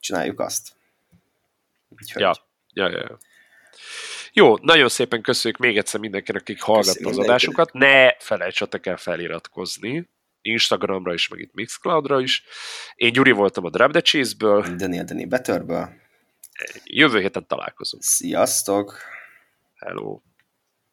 csináljuk azt. Úgyhogy... Ja, ja, ja. Jó, nagyon szépen köszönjük még egyszer mindenkinek, akik hallgatta az adásokat. Ne felejtsetek el feliratkozni. Instagramra is, meg itt Mixcloudra is. Én Gyuri voltam a Drab the Cheese-ből. Daniel Dani Betterből. Jövő héten találkozunk. Sziasztok! Hello!